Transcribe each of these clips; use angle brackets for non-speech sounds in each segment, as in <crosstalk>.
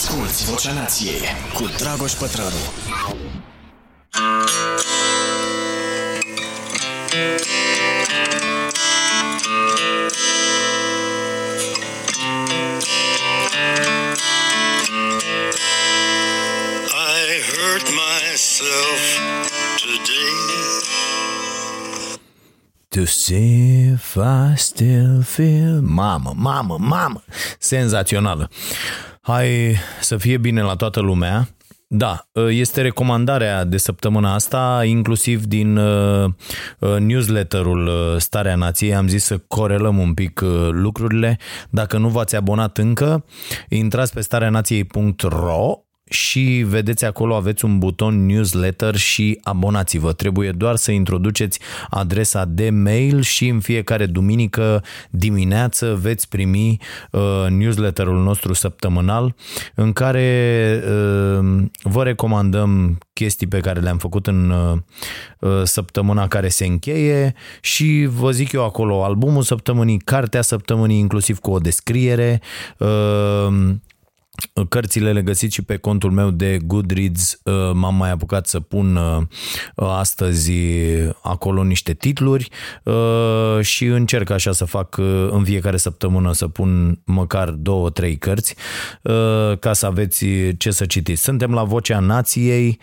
Asculți Vocea Nației cu Dragoș Pătrălu. I hurt myself today. To see if I still feel Mamă, mamă, mamă Senzațională Hai să fie bine la toată lumea da, este recomandarea de săptămâna asta, inclusiv din uh, uh, newsletterul uh, Starea Nației. Am zis să corelăm un pic lucrurile. Dacă nu v-ați abonat încă, intrați pe stareanației.ro și vedeți acolo aveți un buton newsletter și abonați-vă. Trebuie doar să introduceți adresa de mail și în fiecare duminică dimineață veți primi uh, newsletterul nostru săptămânal în care uh, vă recomandăm chestii pe care le-am făcut în uh, uh săptămâna care se încheie și vă zic eu acolo albumul săptămânii, cartea săptămânii inclusiv cu o descriere, uh, Cărțile le găsiți și pe contul meu de Goodreads. Uh, m-am mai apucat să pun uh, astăzi acolo niște titluri uh, și încerc așa să fac în fiecare săptămână să pun măcar două, trei cărți ca să aveți ce să citiți. Suntem la Vocea Nației.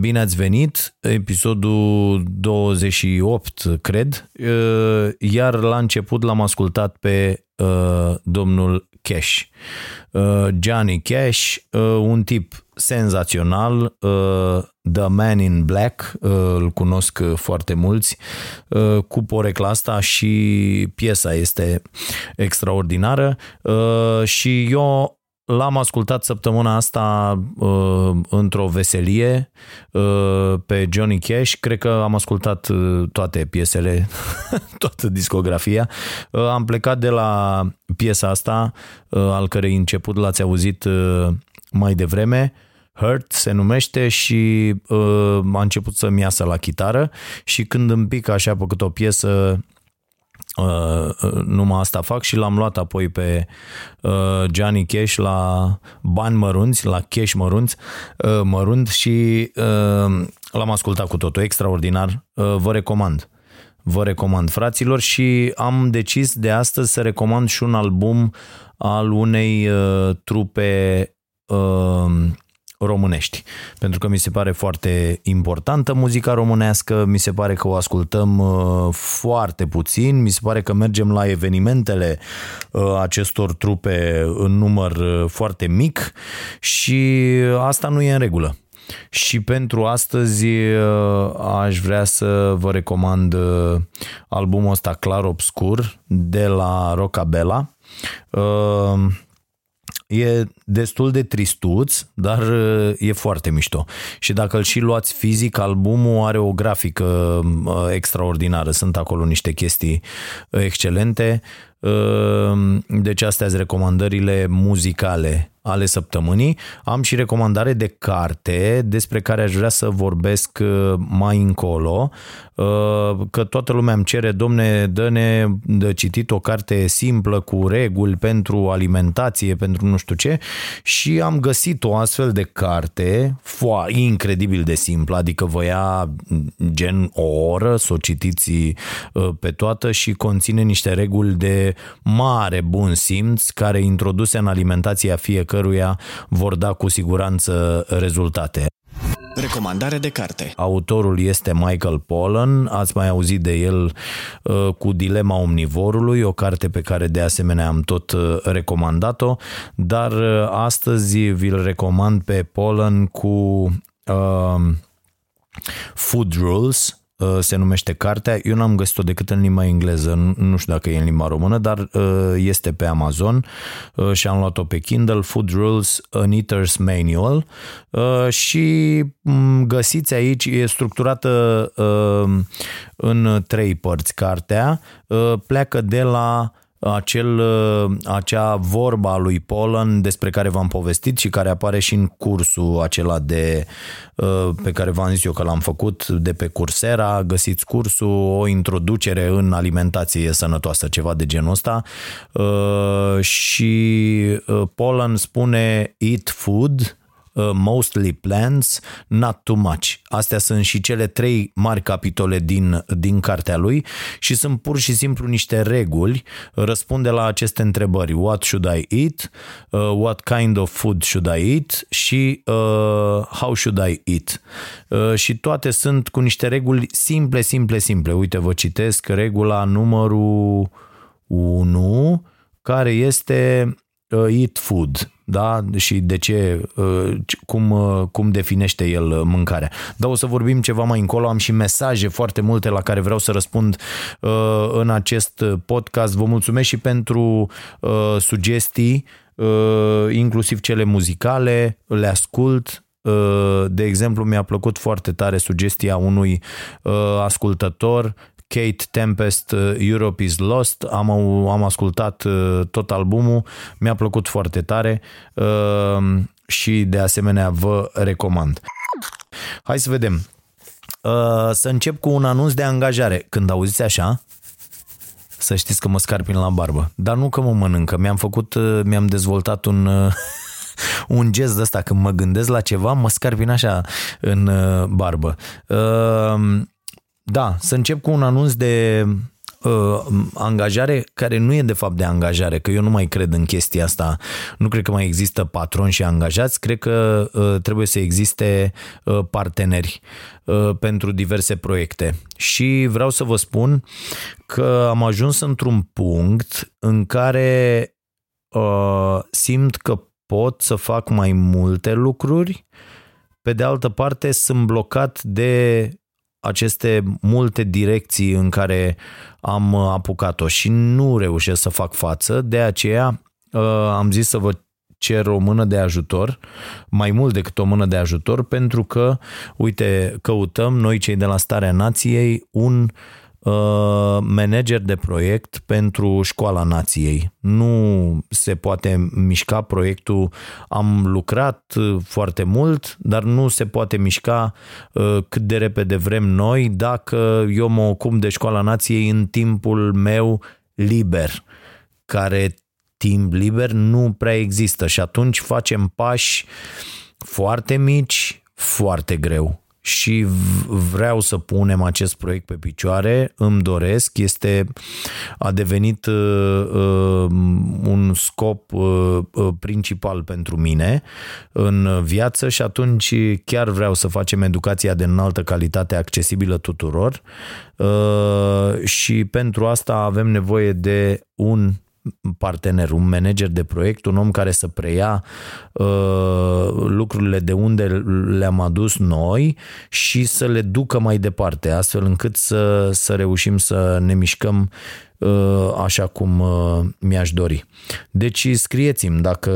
Bine ați venit, episodul 28, cred, iar la început l-am ascultat pe domnul Cash. Uh, Johnny Cash, uh, un tip senzațional, uh, The Man in Black, îl cunosc foarte mulți, cu porecla asta și piesa este extraordinară și eu L-am ascultat săptămâna asta uh, într-o veselie uh, pe Johnny Cash. Cred că am ascultat uh, toate piesele, <laughs> toată discografia. Uh, am plecat de la piesa asta, uh, al cărei început l-ați auzit uh, mai devreme. Hurt se numește și uh, a început să-mi iasă la chitară și când îmi pică așa pe cât o piesă Uh, uh, numai asta fac și l-am luat apoi pe uh, Johnny Cash la bani mărunți, la cash mărunți, uh, mărunt și uh, l-am ascultat cu totul, extraordinar, uh, vă recomand. Vă recomand, fraților, și am decis de astăzi să recomand și un album al unei uh, trupe uh, românești. Pentru că mi se pare foarte importantă muzica românească, mi se pare că o ascultăm uh, foarte puțin, mi se pare că mergem la evenimentele uh, acestor trupe în număr uh, foarte mic și asta nu e în regulă. Și pentru astăzi aș vrea să vă recomand albumul ăsta Clar Obscur de la Rocabella. E destul de tristuț, dar uh, e foarte mișto. Și dacă îl și luați fizic, albumul are o grafică uh, extraordinară. Sunt acolo niște chestii uh, excelente. Deci astea sunt recomandările muzicale ale săptămânii. Am și recomandare de carte despre care aș vrea să vorbesc uh, mai încolo, uh, că toată lumea îmi cere, domne, dă-ne de citit o carte simplă cu reguli pentru alimentație, pentru nu știu ce și am găsit o astfel de carte foa, incredibil de simplă, adică vă ia gen o oră să o citiți uh, pe toată și conține niște reguli de mare bun simț care introduse în alimentația fiecare căruia vor da cu siguranță rezultate. Recomandare de carte. Autorul este Michael Pollan, ați mai auzit de el uh, cu Dilema Omnivorului, o carte pe care de asemenea am tot uh, recomandat-o, dar uh, astăzi vi-l recomand pe Pollan cu uh, Food Rules, Uh, se numește cartea. Eu n-am găsit-o decât în limba engleză, nu știu dacă e în limba română, dar uh, este pe Amazon uh, și am luat-o pe Kindle, Food Rules, An Eater's Manual și mm, găsiți aici, e structurată în trei părți cartea, pleacă de la acel, uh, acea vorba a lui Polan despre care v-am povestit și care apare și în cursul acela de, uh, pe care v-am zis eu că l-am făcut de pe Coursera, găsiți cursul, o introducere în alimentație sănătoasă, ceva de genul ăsta. Uh, și Polan spune eat food, Uh, mostly plants, not too much. Astea sunt și cele trei mari capitole din, din cartea lui și sunt pur și simplu niște reguli, răspunde la aceste întrebări. What should I eat? Uh, what kind of food should I eat? Și uh, how should I eat? Uh, și toate sunt cu niște reguli simple, simple, simple. Uite, vă citesc regula numărul 1, care este uh, eat food da? și de ce, uh, cum, uh, cum definește el uh, mâncarea. Dar o să vorbim ceva mai încolo, am și mesaje foarte multe la care vreau să răspund în acest podcast. Vă mulțumesc și pentru sugestii, inclusiv cele muzicale, le ascult, de exemplu, mi-a plăcut foarte tare sugestia unui ascultător Kate Tempest, uh, Europe is Lost, am, am ascultat uh, tot albumul, mi-a plăcut foarte tare uh, și de asemenea vă recomand. Hai să vedem. Să încep cu un anunț de angajare. Când auziți așa, să știți că mă scarpin la barbă. Dar nu că mă mănâncă. Mi-am făcut, mi-am dezvoltat un, <laughs> un gest de ăsta. Când mă gândesc la ceva, mă scarpin așa în barbă. Da, să încep cu un anunț de uh, angajare care nu e de fapt de angajare, că eu nu mai cred în chestia asta. Nu cred că mai există patroni și angajați, cred că uh, trebuie să existe uh, parteneri uh, pentru diverse proiecte. Și vreau să vă spun că am ajuns într-un punct în care uh, simt că pot să fac mai multe lucruri, pe de altă parte sunt blocat de aceste multe direcții în care am apucat-o și nu reușesc să fac față, de aceea uh, am zis să vă cer o mână de ajutor, mai mult decât o mână de ajutor, pentru că, uite, căutăm noi cei de la Starea Nației un uh, Uh, manager de proiect pentru școala nației. Nu se poate mișca proiectul. Am lucrat foarte mult, dar nu se poate mișca uh, cât de repede vrem noi dacă eu mă ocup de școala nației în timpul meu liber, care timp liber nu prea există și atunci facem pași foarte mici, foarte greu și vreau să punem acest proiect pe picioare, îmi doresc, este, a devenit uh, uh, un scop uh, uh, principal pentru mine în viață și atunci chiar vreau să facem educația de înaltă calitate accesibilă tuturor. Uh, și pentru asta avem nevoie de un partener, un manager de proiect, un om care să preia uh, lucrurile de unde le-am adus noi și să le ducă mai departe, astfel încât să, să reușim să ne mișcăm uh, așa cum uh, mi-aș dori. Deci scrieți-mi dacă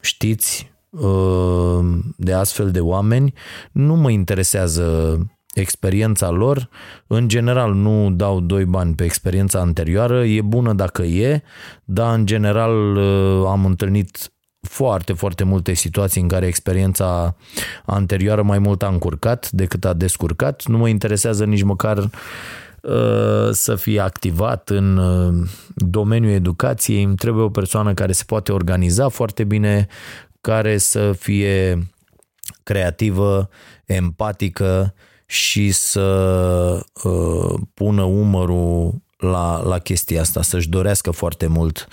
știți uh, de astfel de oameni, nu mă interesează experiența lor. În general nu dau doi bani pe experiența anterioară, e bună dacă e, dar în general uh, am întâlnit foarte, foarte multe situații în care experiența anterioară mai mult a încurcat decât a descurcat. Nu mă interesează nici măcar uh, să fie activat în uh, domeniul educației. Îmi trebuie o persoană care se poate organiza foarte bine, care să fie creativă, empatică și să uh, pună umărul la, la chestia asta, să-și dorească foarte mult.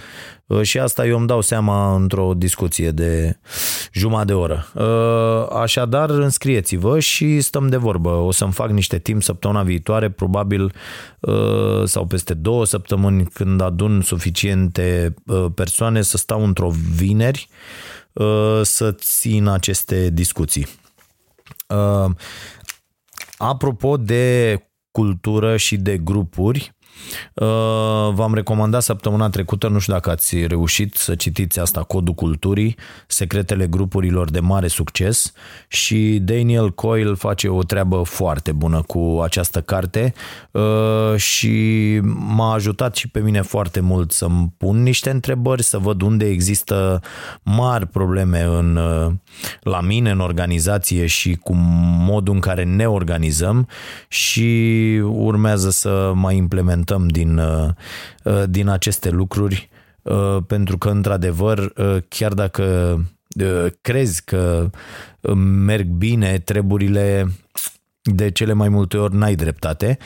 Uh, și asta eu îmi dau seama într-o discuție de jumătate de oră. Uh, așadar, înscrieți-vă și stăm de vorbă. O să-mi fac niște timp săptămâna viitoare, probabil, uh, sau peste două săptămâni, când adun suficiente uh, persoane, să stau într-o vineri uh, să țin aceste discuții. Uh, Apropo de cultură și de grupuri, Uh, v-am recomandat săptămâna trecută, nu știu dacă ați reușit să citiți asta, Codul Culturii, secretele grupurilor de mare succes și Daniel Coyle face o treabă foarte bună cu această carte uh, și m-a ajutat și pe mine foarte mult să-mi pun niște întrebări, să văd unde există mari probleme în, uh, la mine în organizație și cu modul în care ne organizăm și urmează să mai implementăm din, uh, uh, din aceste lucruri uh, pentru că, într-adevăr, chiar dacă crezi că merg bine, treburile de cele mai multe ori n-ai dreptate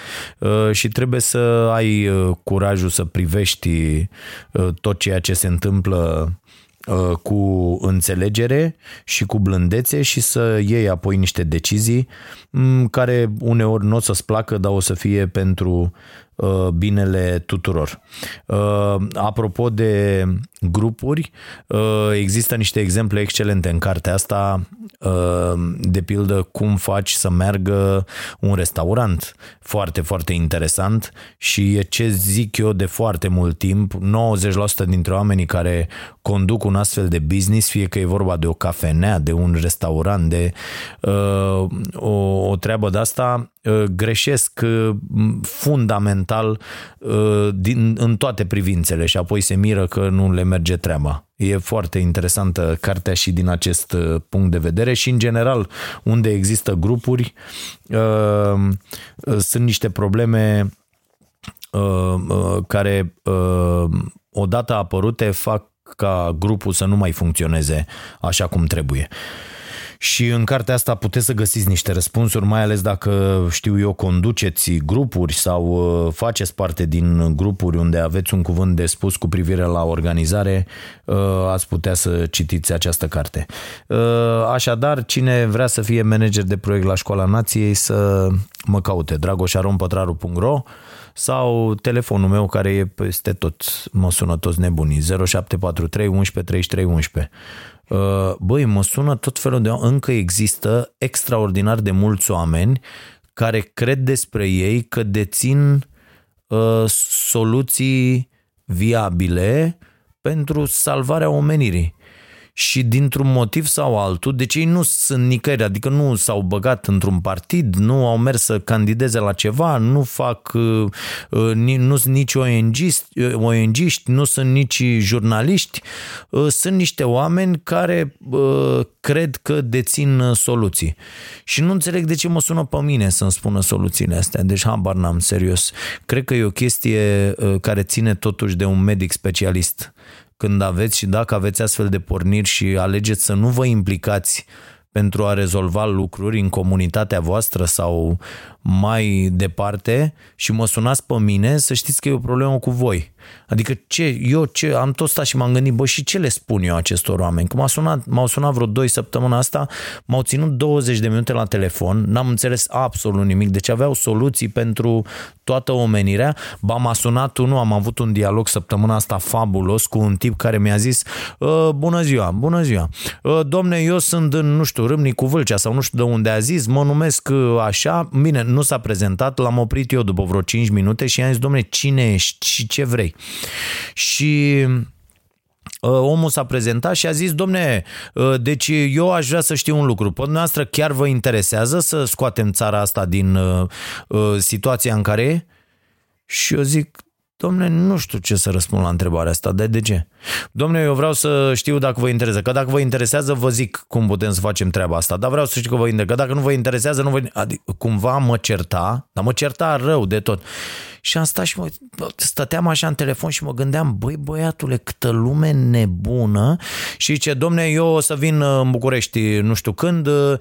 și trebuie să ai curajul să privești tot ceea ce se întâmplă Uh, cu înțelegere și cu blândețe și să iei apoi niște decizii mm, care uneori nu o să-ți placă, dar o să fie pentru uh, binele tuturor. Uh, apropo de grupuri, există niște exemple excelente în cartea asta, de pildă cum faci să meargă un restaurant foarte, foarte interesant și e ce zic eu de foarte mult timp, 90% dintre oamenii care conduc un astfel de business, fie că e vorba de o cafenea, de un restaurant, de uh, o, o treabă de asta, uh, greșesc uh, fundamental uh, din, în toate privințele și apoi se miră că nu le merge treaba. E foarte interesantă cartea și din acest uh, punct de vedere și în general unde există grupuri uh, uh, sunt niște probleme care odată apărute fac ca grupul să nu mai funcționeze așa cum trebuie. Și în cartea asta puteți să găsiți niște răspunsuri, mai ales dacă, știu eu, conduceți grupuri sau uh, faceți parte din grupuri unde aveți un cuvânt de spus cu privire la organizare, uh, ați putea să citiți această carte. Uh, așadar, cine vrea să fie manager de proiect la Școala Nației să mă caute, dragoșarompătraru.ro sau telefonul meu care e peste tot, mă sună toți nebunii, 0743 11 33 11. Băi, mă sună tot felul de încă există extraordinar de mulți oameni care cred despre ei că dețin uh, soluții viabile pentru salvarea omenirii și dintr-un motiv sau altul, deci ei nu sunt nicăieri, adică nu s-au băgat într-un partid, nu au mers să candideze la ceva, nu fac, uh, uh, nu sunt nici ONG-iști, nu sunt nici jurnaliști, uh, sunt niște oameni care cred că dețin soluții. Și nu înțeleg de ce mă sună pe mine să-mi spună soluțiile astea, deci habar n-am, serios. Cred că e o chestie care ține totuși de un medic specialist când aveți și dacă aveți astfel de porniri și alegeți să nu vă implicați pentru a rezolva lucruri în comunitatea voastră sau mai departe și mă sunați pe mine, să știți că e o problemă cu voi. Adică ce, eu ce, am tot stat și m-am gândit, bă, și ce le spun eu acestor oameni? Că m-au sunat, m-au sunat vreo 2 săptămâna asta, m-au ținut 20 de minute la telefon, n-am înțeles absolut nimic, deci aveau soluții pentru toată omenirea. Ba m-a sunat unul, am avut un dialog săptămâna asta fabulos cu un tip care mi-a zis, ă, bună ziua, bună ziua, ă, domne, eu sunt în, nu știu, Râmnicu Vâlcea sau nu știu de unde a zis, mă numesc ă, așa, bine, nu s-a prezentat, l-am oprit eu după vreo 5 minute și i-am zis, domne, cine ești și ce vrei? Și uh, omul s-a prezentat și a zis, domne, uh, deci eu aș vrea să știu un lucru. Pe noastră chiar vă interesează să scoatem țara asta din uh, situația în care e? Și eu zic, Domne, nu știu ce să răspund la întrebarea asta, de de ce? Domne, eu vreau să știu dacă vă interesează, că dacă vă interesează, vă zic cum putem să facem treaba asta, dar vreau să știu că vă interesează, că dacă nu vă interesează, nu vă... Adică, cumva mă certa, dar mă certa rău de tot. Și am stat și mă, stăteam așa în telefon și mă gândeam, băi băiatule, câtă lume nebună. Și ce domne, eu o să vin în București nu știu când, uh,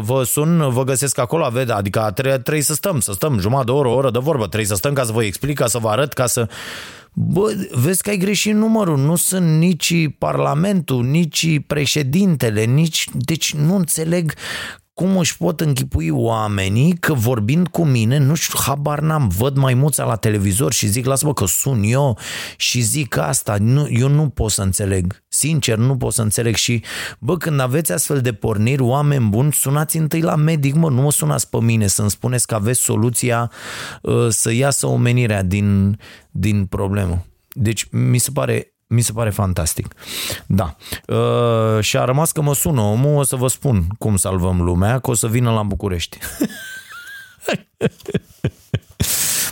vă sun, vă găsesc acolo, aveți, adică trebuie, trebuie să stăm, să stăm jumătate de oră, o oră de vorbă, trebuie să stăm ca să vă explic, ca să vă arăt, ca să... Bă, vezi că ai greșit numărul, nu sunt nici parlamentul, nici președintele, nici... Deci nu înțeleg cum își pot închipui oamenii că vorbind cu mine, nu știu, habar n-am, văd maimuța la televizor și zic, lasă-mă că sun eu și zic asta, nu, eu nu pot să înțeleg, sincer nu pot să înțeleg și, bă, când aveți astfel de porniri, oameni buni, sunați întâi la medic, mă, nu mă sunați pe mine să-mi spuneți că aveți soluția uh, să iasă omenirea din, din problemă. Deci mi se pare mi se pare fantastic. Da. Uh, și a rămas că mă sună omul, o să vă spun cum salvăm lumea, că o să vină la București. <laughs>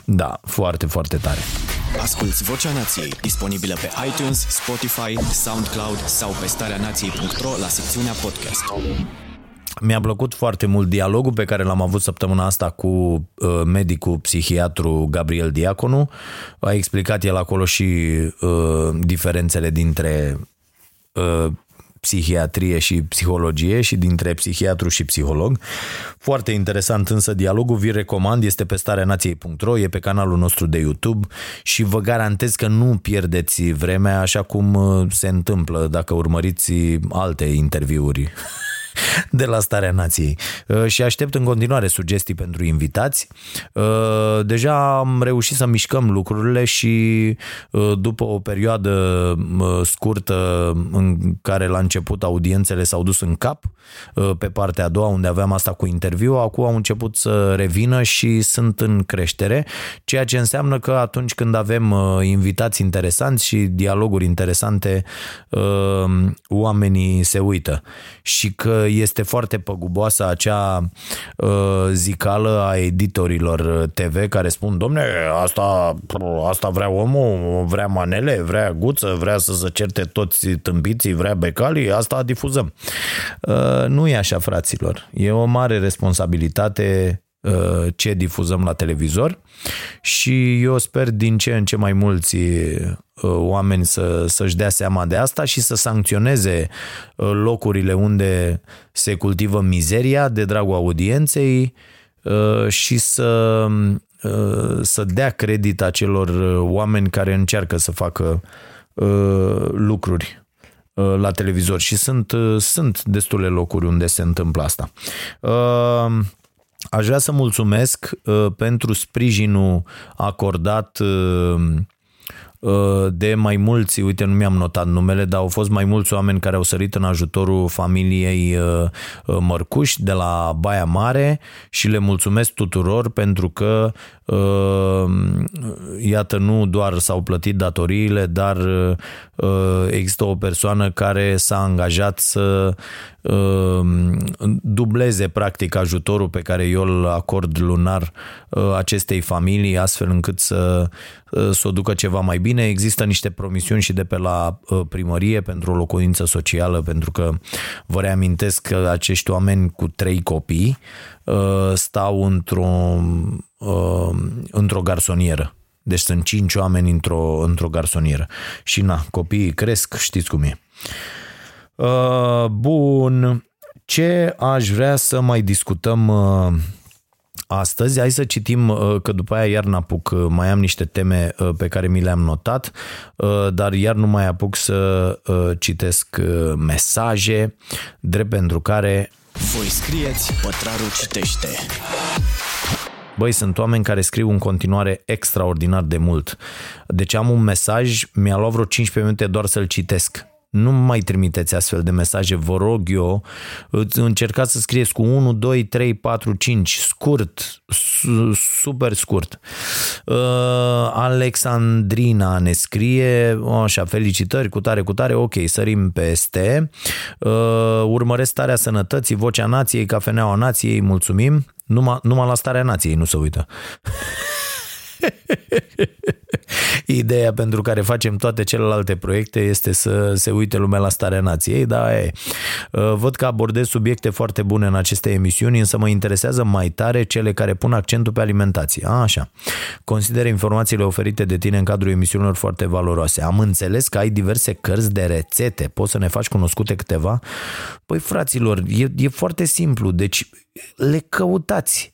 da, foarte, foarte tare. Asculți Vocea Nației, disponibilă pe iTunes, Spotify, SoundCloud sau pe starea nației.ro la secțiunea podcast. Mi-a plăcut foarte mult dialogul pe care l-am avut săptămâna asta cu uh, medicul psihiatru Gabriel Diaconu. A explicat el acolo și uh, diferențele dintre uh, psihiatrie și psihologie și dintre psihiatru și psiholog. Foarte interesant însă dialogul, vi recomand, este pe starea nației.ro, e pe canalul nostru de YouTube și vă garantez că nu pierdeți vremea așa cum uh, se întâmplă dacă urmăriți alte interviuri de la Starea Nației. Uh, și aștept în continuare sugestii pentru invitați. Uh, deja am reușit să mișcăm lucrurile și uh, după o perioadă scurtă în care la început audiențele s-au dus în cap, pe partea a doua unde aveam asta cu interviu, acum au început să revină și sunt în creștere, ceea ce înseamnă că atunci când avem invitați interesanți și dialoguri interesante, oamenii se uită și că este foarte păguboasă acea uh, zicală a editorilor TV care spun, domne, asta, asta vrea omul, vrea manele, vrea guță, vrea să se certe toți tâmpiții, vrea becalii, asta difuzăm. Uh, nu e așa, fraților. E o mare responsabilitate uh, ce difuzăm la televizor și eu sper din ce în ce mai mulți Uh, oameni să, să-și dea seama de asta și să sancționeze uh, locurile unde se cultivă mizeria de dragul audienței uh, și să, să dea credit acelor oameni care încearcă să facă lucruri la televizor și sunt, sunt destule locuri unde se întâmplă asta. Aș vrea să mulțumesc pentru sprijinul acordat Uh, de mai mulți, uite nu mi-am notat numele, dar au fost mai mulți oameni care au sărit în ajutorul familiei uh, uh, Mărcuș de la Baia Mare și le mulțumesc tuturor pentru că iată nu doar s-au plătit datoriile, dar există o persoană care s-a angajat să dubleze practic ajutorul pe care eu îl acord lunar acestei familii astfel încât să, să o ducă ceva mai bine. Există niște promisiuni și de pe la primărie pentru o locuință socială pentru că vă reamintesc că acești oameni cu trei copii stau într-o, într-o garsonieră. Deci sunt cinci oameni într-o, într-o garsonieră. Și na, copiii cresc, știți cum e. Uh, bun, ce aș vrea să mai discutăm uh, astăzi? Hai să citim, uh, că după aia iar n-apuc, mai am niște teme pe care mi le-am notat, dar iar nu mai apuc să citesc mesaje, drept pentru care... Voi scrieți, pătrarul citește. Băi, sunt oameni care scriu în continuare extraordinar de mult. Deci am un mesaj, mi-a luat vreo 15 minute doar să-l citesc nu mai trimiteți astfel de mesaje, vă rog eu, încercați să scrieți cu 1, 2, 3, 4, 5, scurt, super scurt. Uh, Alexandrina ne scrie, așa, felicitări, cu tare, cu tare, ok, sărim peste. Uh, urmăresc starea sănătății, vocea nației, cafeneaua nației, mulțumim. Numai, numai la starea nației nu se uită. <laughs> <laughs> Ideea pentru care facem toate celelalte proiecte este să se uite lumea la starea nației, dar e. Uh, văd că abordez subiecte foarte bune în aceste emisiuni, însă mă interesează mai tare cele care pun accentul pe alimentație. A, așa. Consider informațiile oferite de tine în cadrul emisiunilor foarte valoroase. Am înțeles că ai diverse cărți de rețete. Poți să ne faci cunoscute câteva? Păi, fraților, e, e foarte simplu. Deci, le căutați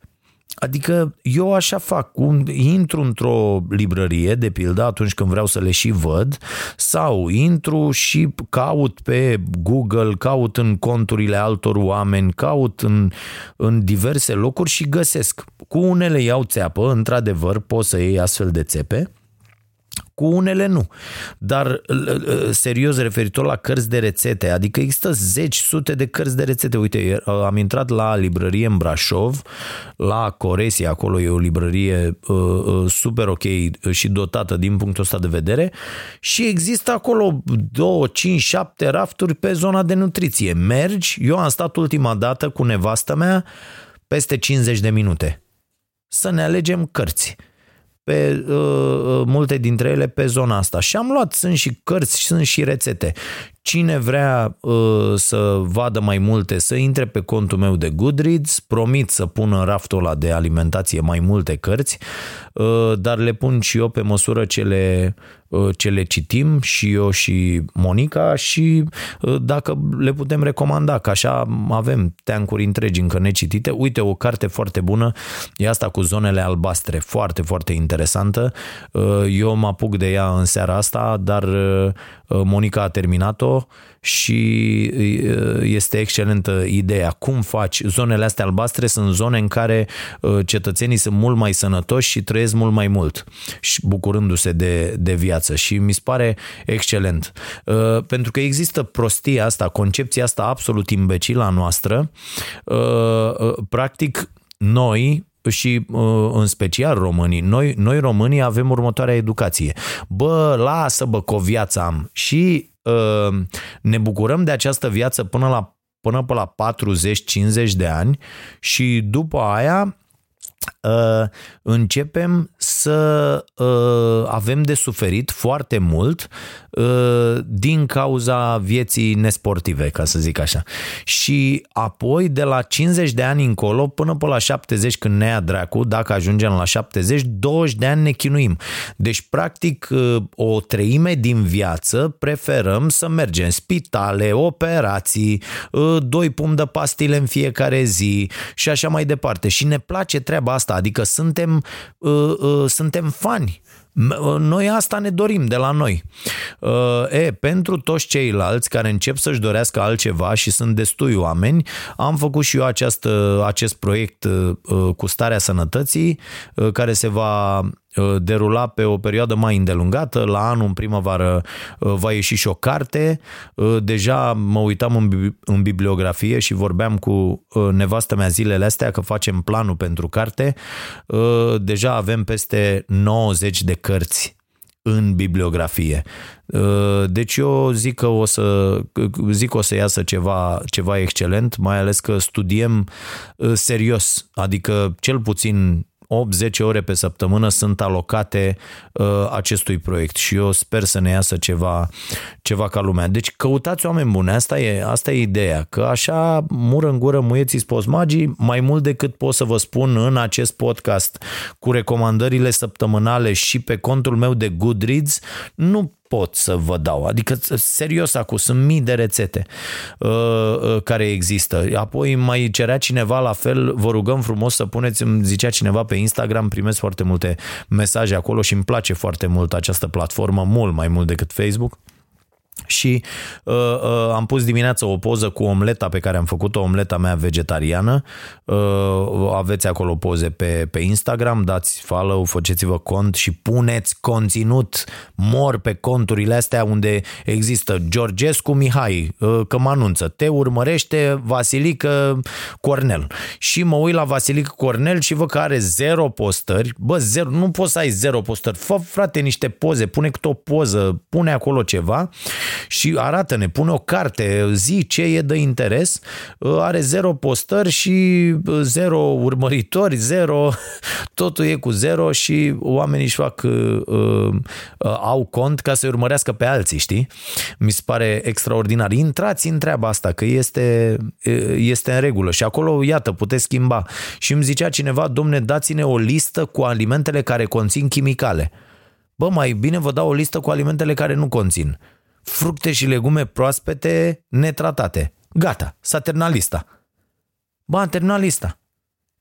Adică eu așa fac, un, intru într-o librărie, de pildă, atunci când vreau să le și văd, sau intru și caut pe Google, caut în conturile altor oameni, caut în, în diverse locuri și găsesc. Cu unele iau țeapă, într-adevăr, poți să iei astfel de țepe, cu unele nu. Dar serios referitor la cărți de rețete, adică există zeci, sute de cărți de rețete. Uite, am intrat la librărie în Brașov, la Coresia, acolo e o librărie uh, uh, super ok și dotată din punctul ăsta de vedere și există acolo 2, 5, 7 rafturi pe zona de nutriție. Mergi, eu am stat ultima dată cu nevastă mea peste 50 de minute să ne alegem cărți pe uh, uh, multe dintre ele pe zona asta. Și am luat, sunt și cărți, sunt și rețete. Cine vrea uh, să vadă mai multe, să intre pe contul meu de Goodreads, promit să pun în raftul ăla de alimentație mai multe cărți, uh, dar le pun și eu pe măsură ce le, uh, ce le citim și eu și Monica și uh, dacă le putem recomanda, că așa avem teancuri întregi încă necitite. Uite, o carte foarte bună e asta cu zonele albastre, foarte, foarte interesantă. Uh, eu mă apuc de ea în seara asta, dar uh, Monica a terminat-o și este excelentă ideea. Cum faci? Zonele astea albastre sunt zone în care cetățenii sunt mult mai sănătoși și trăiesc mult mai mult și bucurându-se de, de viață și mi se pare excelent. Pentru că există prostia asta, concepția asta absolut imbecilă a noastră. Practic, noi, și în special românii, noi, noi românii avem următoarea educație. Bă, lasă bă, că o viață am. Și uh, ne bucurăm de această viață până la până pe la 40-50 de ani și după aia uh, începem să uh, avem de suferit foarte mult uh, din cauza vieții nesportive, ca să zic așa. Și apoi, de la 50 de ani încolo, până pe la 70, când ne ia dracu, dacă ajungem la 70, 20 de ani ne chinuim. Deci, practic, uh, o treime din viață preferăm să mergem în spitale, operații, uh, doi pumni de pastile în fiecare zi și așa mai departe. Și ne place treaba asta, adică suntem, uh, uh, suntem fani uh, noi asta ne dorim de la noi. E, pentru toți ceilalți care încep să-și dorească altceva și sunt destui oameni, am făcut și eu această, acest proiect cu starea sănătății, care se va Uh, derula pe o perioadă mai îndelungată. La anul, în primăvară, uh, va ieși și o carte. Uh, deja mă uitam în, bibliografie și vorbeam cu nevastă mea zilele astea că facem planul pentru carte. Deja avem peste 90 de cărți în bibliografie. Deci eu zic că o să, zic că o să iasă ceva, ceva excelent, mai ales că studiem serios, adică cel puțin 8-10 ore pe săptămână sunt alocate uh, acestui proiect și eu sper să ne iasă ceva, ceva ca lumea. Deci căutați oameni buni, asta e, asta e ideea, că așa mură în gură muieții spozmagii, mai mult decât pot să vă spun în acest podcast cu recomandările săptămânale și pe contul meu de Goodreads, nu pot să vă dau. Adică, serios acum, sunt mii de rețete uh, uh, care există. Apoi mai cerea cineva la fel, vă rugăm frumos să puneți, îmi zicea cineva pe Instagram, primesc foarte multe mesaje acolo și îmi place foarte mult această platformă, mult mai mult decât Facebook și uh, uh, am pus dimineața o poză cu omleta pe care am făcut-o, omleta mea vegetariană. Uh, aveți acolo poze pe, pe Instagram, dați follow, faceți-vă cont și puneți conținut mor pe conturile astea unde există Georgescu Mihai, uh, că mă anunță, te urmărește Vasilică Cornel. Și mă uit la Vasilică Cornel și văd că are zero postări. Bă, zero, nu poți să ai zero postări. Fă, frate, niște poze, pune câte o poză, pune acolo ceva și arată-ne, pune o carte, zi ce e de interes, uh, are zero postări și uh, zero urmăritori, zero, <laughs> totul e cu zero și oamenii își fac, uh, uh, au cont ca să urmărească pe alții, știi? Mi se pare extraordinar. Intrați în treaba asta, că este, este în regulă și acolo, iată, puteți schimba. Și îmi zicea cineva, domne, dați-ne o listă cu alimentele care conțin chimicale. Bă, mai bine vă dau o listă cu alimentele care nu conțin fructe și legume proaspete netratate. Gata, s-a terminat lista. Ba, am terminat lista.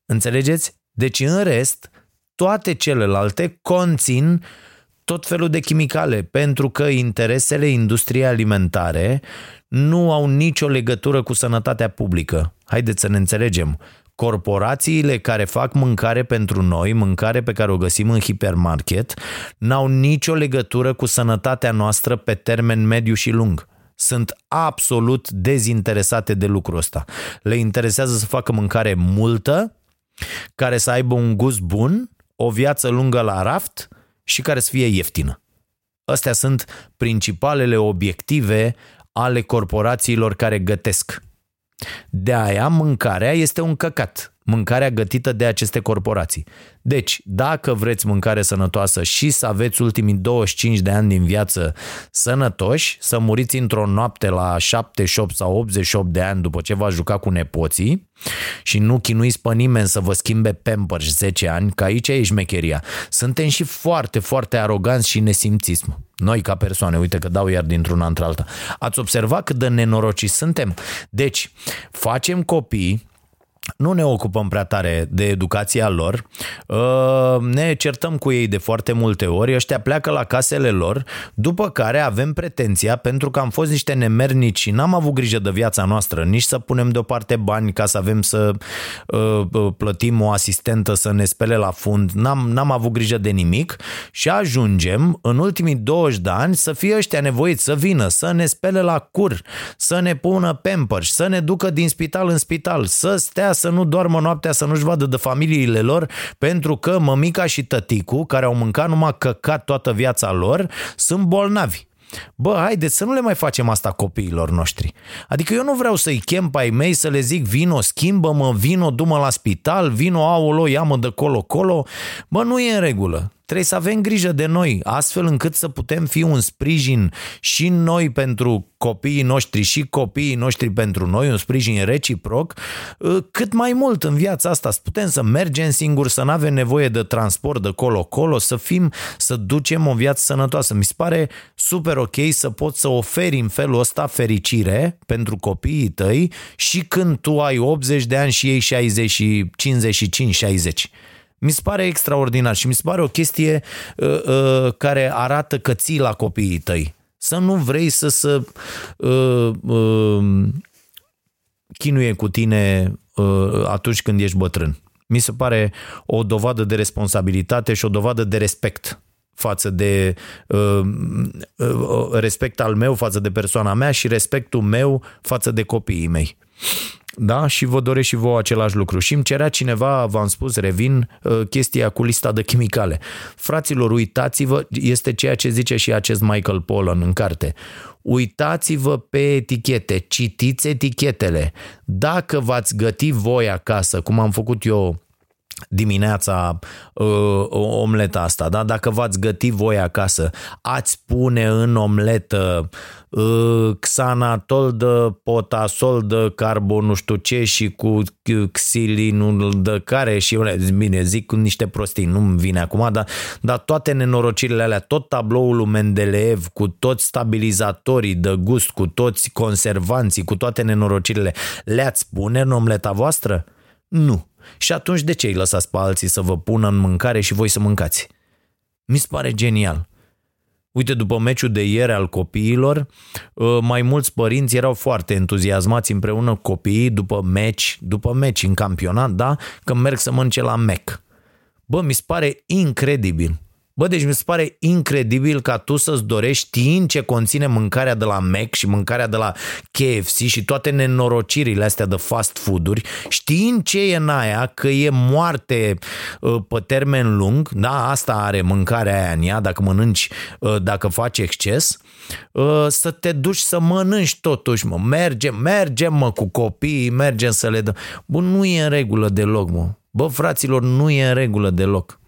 Înțelegeți? Deci în rest, toate celelalte conțin tot felul de chimicale, pentru că interesele industriei alimentare nu au nicio legătură cu sănătatea publică. Haideți să ne înțelegem. Corporațiile care fac mâncare pentru noi, mâncare pe care o găsim în hipermarket, n-au nicio legătură cu sănătatea noastră pe termen mediu și lung sunt absolut dezinteresate de lucrul ăsta. Le interesează să facă mâncare multă, care să aibă un gust bun, o viață lungă la raft și care să fie ieftină. Astea sunt principalele obiective ale corporațiilor care gătesc. De aia mâncarea este un căcat mâncarea gătită de aceste corporații. Deci, dacă vreți mâncare sănătoasă și să aveți ultimii 25 de ani din viață sănătoși, să muriți într-o noapte la 78 sau 88 de ani după ce v-ați jucat cu nepoții și nu chinuiți pe nimeni să vă schimbe Pampers 10 ani, că aici e șmecheria. Suntem și foarte, foarte aroganți și nesimțiți. Noi ca persoane, uite că dau iar dintr-una într-alta. Ați observat cât de nenoroci suntem? Deci, facem copii nu ne ocupăm prea tare de educația lor, uh, ne certăm cu ei de foarte multe ori, ăștia pleacă la casele lor, după care avem pretenția, pentru că am fost niște nemernici și n-am avut grijă de viața noastră, nici să punem deoparte bani ca să avem să uh, uh, plătim o asistentă să ne spele la fund, n-am, n-am avut grijă de nimic și ajungem în ultimii 20 de ani să fie ăștia nevoiți să vină, să ne spele la cur, să ne pună pampers, să ne ducă din spital în spital, să stea să nu doarmă noaptea, să nu-și vadă de familiile lor, pentru că mămica și tăticu, care au mâncat numai căcat toată viața lor, sunt bolnavi. Bă, haideți să nu le mai facem asta copiilor noștri. Adică eu nu vreau să-i chem pe ai mei să le zic vino, schimbă-mă, vino, du-mă la spital, vino, aolo, ia-mă de colo-colo. Bă, nu e în regulă. Trebuie să avem grijă de noi, astfel încât să putem fi un sprijin și noi pentru copiii noștri și copiii noștri pentru noi, un sprijin reciproc, ă, cât mai mult în viața asta, să putem să mergem singuri, să nu avem nevoie de transport de colo-colo, să fim, să ducem o viață sănătoasă. Mi se pare super ok să poți să oferi în felul ăsta fericire pentru copiii tăi și când tu ai 80 de ani și ei 60 și 55-60. Mi se pare extraordinar și mi se pare o chestie uh, uh, care arată că ții la copiii tăi. Să nu vrei să să uh, uh, chinuie cu tine uh, atunci când ești bătrân. Mi se pare o dovadă de responsabilitate și o dovadă de respect față de uh, uh, respect al meu față de persoana mea și respectul meu față de copiii mei. Da? Și vă doresc și vouă același lucru. Și îmi cerea cineva, v-am spus, revin, uh, chestia cu lista de chimicale. Fraților, uitați-vă, este ceea ce zice și acest Michael Pollan în carte. Uitați-vă pe etichete, citiți etichetele. Dacă v-ați găti voi acasă, cum am făcut eu dimineața uh, omleta asta, da? dacă v-ați găti voi acasă, ați pune în omletă uh, xanatol de potasol de carbon nu știu ce și cu xilinul de care și bine, zic cu niște prostii, nu-mi vine acum, dar, dar toate nenorocirile alea, tot tabloul lui Mendeleev cu toți stabilizatorii de gust, cu toți conservanții, cu toate nenorocirile, le-ați pune în omleta voastră? Nu și atunci de ce îi lăsați pe alții să vă pună în mâncare și voi să mâncați? Mi se pare genial. Uite, după meciul de ieri al copiilor, ă, mai mulți părinți erau foarte entuziasmați împreună cu copiii după meci, după meci în campionat, da? Că merg să mănânce la Mac. Bă, mi se pare incredibil. Bă, deci mi se pare incredibil ca tu să-ți dorești știind ce conține mâncarea de la Mac și mâncarea de la KFC și toate nenorocirile astea de fast food-uri, știind ce e în aia, că e moarte uh, pe termen lung, da, asta are mâncarea aia în ea, dacă mănânci, uh, dacă faci exces, uh, să te duci să mănânci totuși, mă, mergem, mergem, mă, cu copiii, mergem să le dăm. Bă, nu e în regulă deloc, mă. Bă, fraților, nu e în regulă deloc.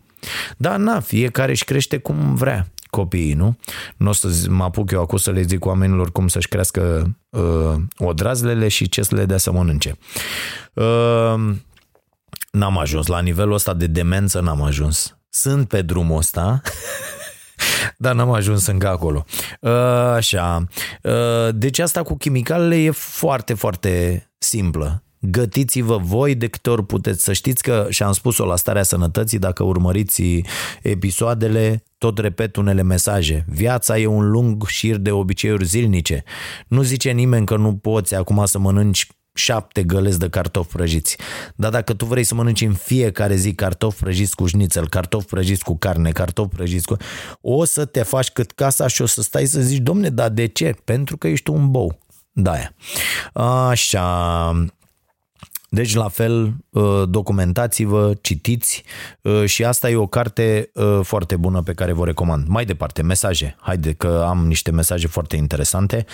Dar na, fiecare își crește cum vrea copiii, nu? Nu o să mă apuc eu acum să le zic oamenilor cum să-și crească uh, odrazlele și ce să le dea să mănânce. Uh, n-am ajuns la nivelul ăsta de demență, n-am ajuns. Sunt pe drumul ăsta, <laughs> dar n-am ajuns încă acolo. Uh, așa. Uh, deci asta cu chimicalele e foarte, foarte simplă. Gătiți-vă voi de câte ori puteți. Să știți că, și am spus-o la starea sănătății, dacă urmăriți episoadele, tot repet unele mesaje. Viața e un lung șir de obiceiuri zilnice. Nu zice nimeni că nu poți acum să mănânci șapte găleți de cartofi prăjiți. Dar dacă tu vrei să mănânci în fiecare zi cartofi prăjiți cu șnițel, cartofi prăjiți cu carne, cartofi prăjiți cu... O să te faci cât casa și o să stai să zici, domne, dar de ce? Pentru că ești un bou. Da. Așa. Deci, la fel, uh, documentați-vă, citiți uh, și asta e o carte uh, foarte bună pe care vă recomand. Mai departe, mesaje. Haide că am niște mesaje foarte interesante.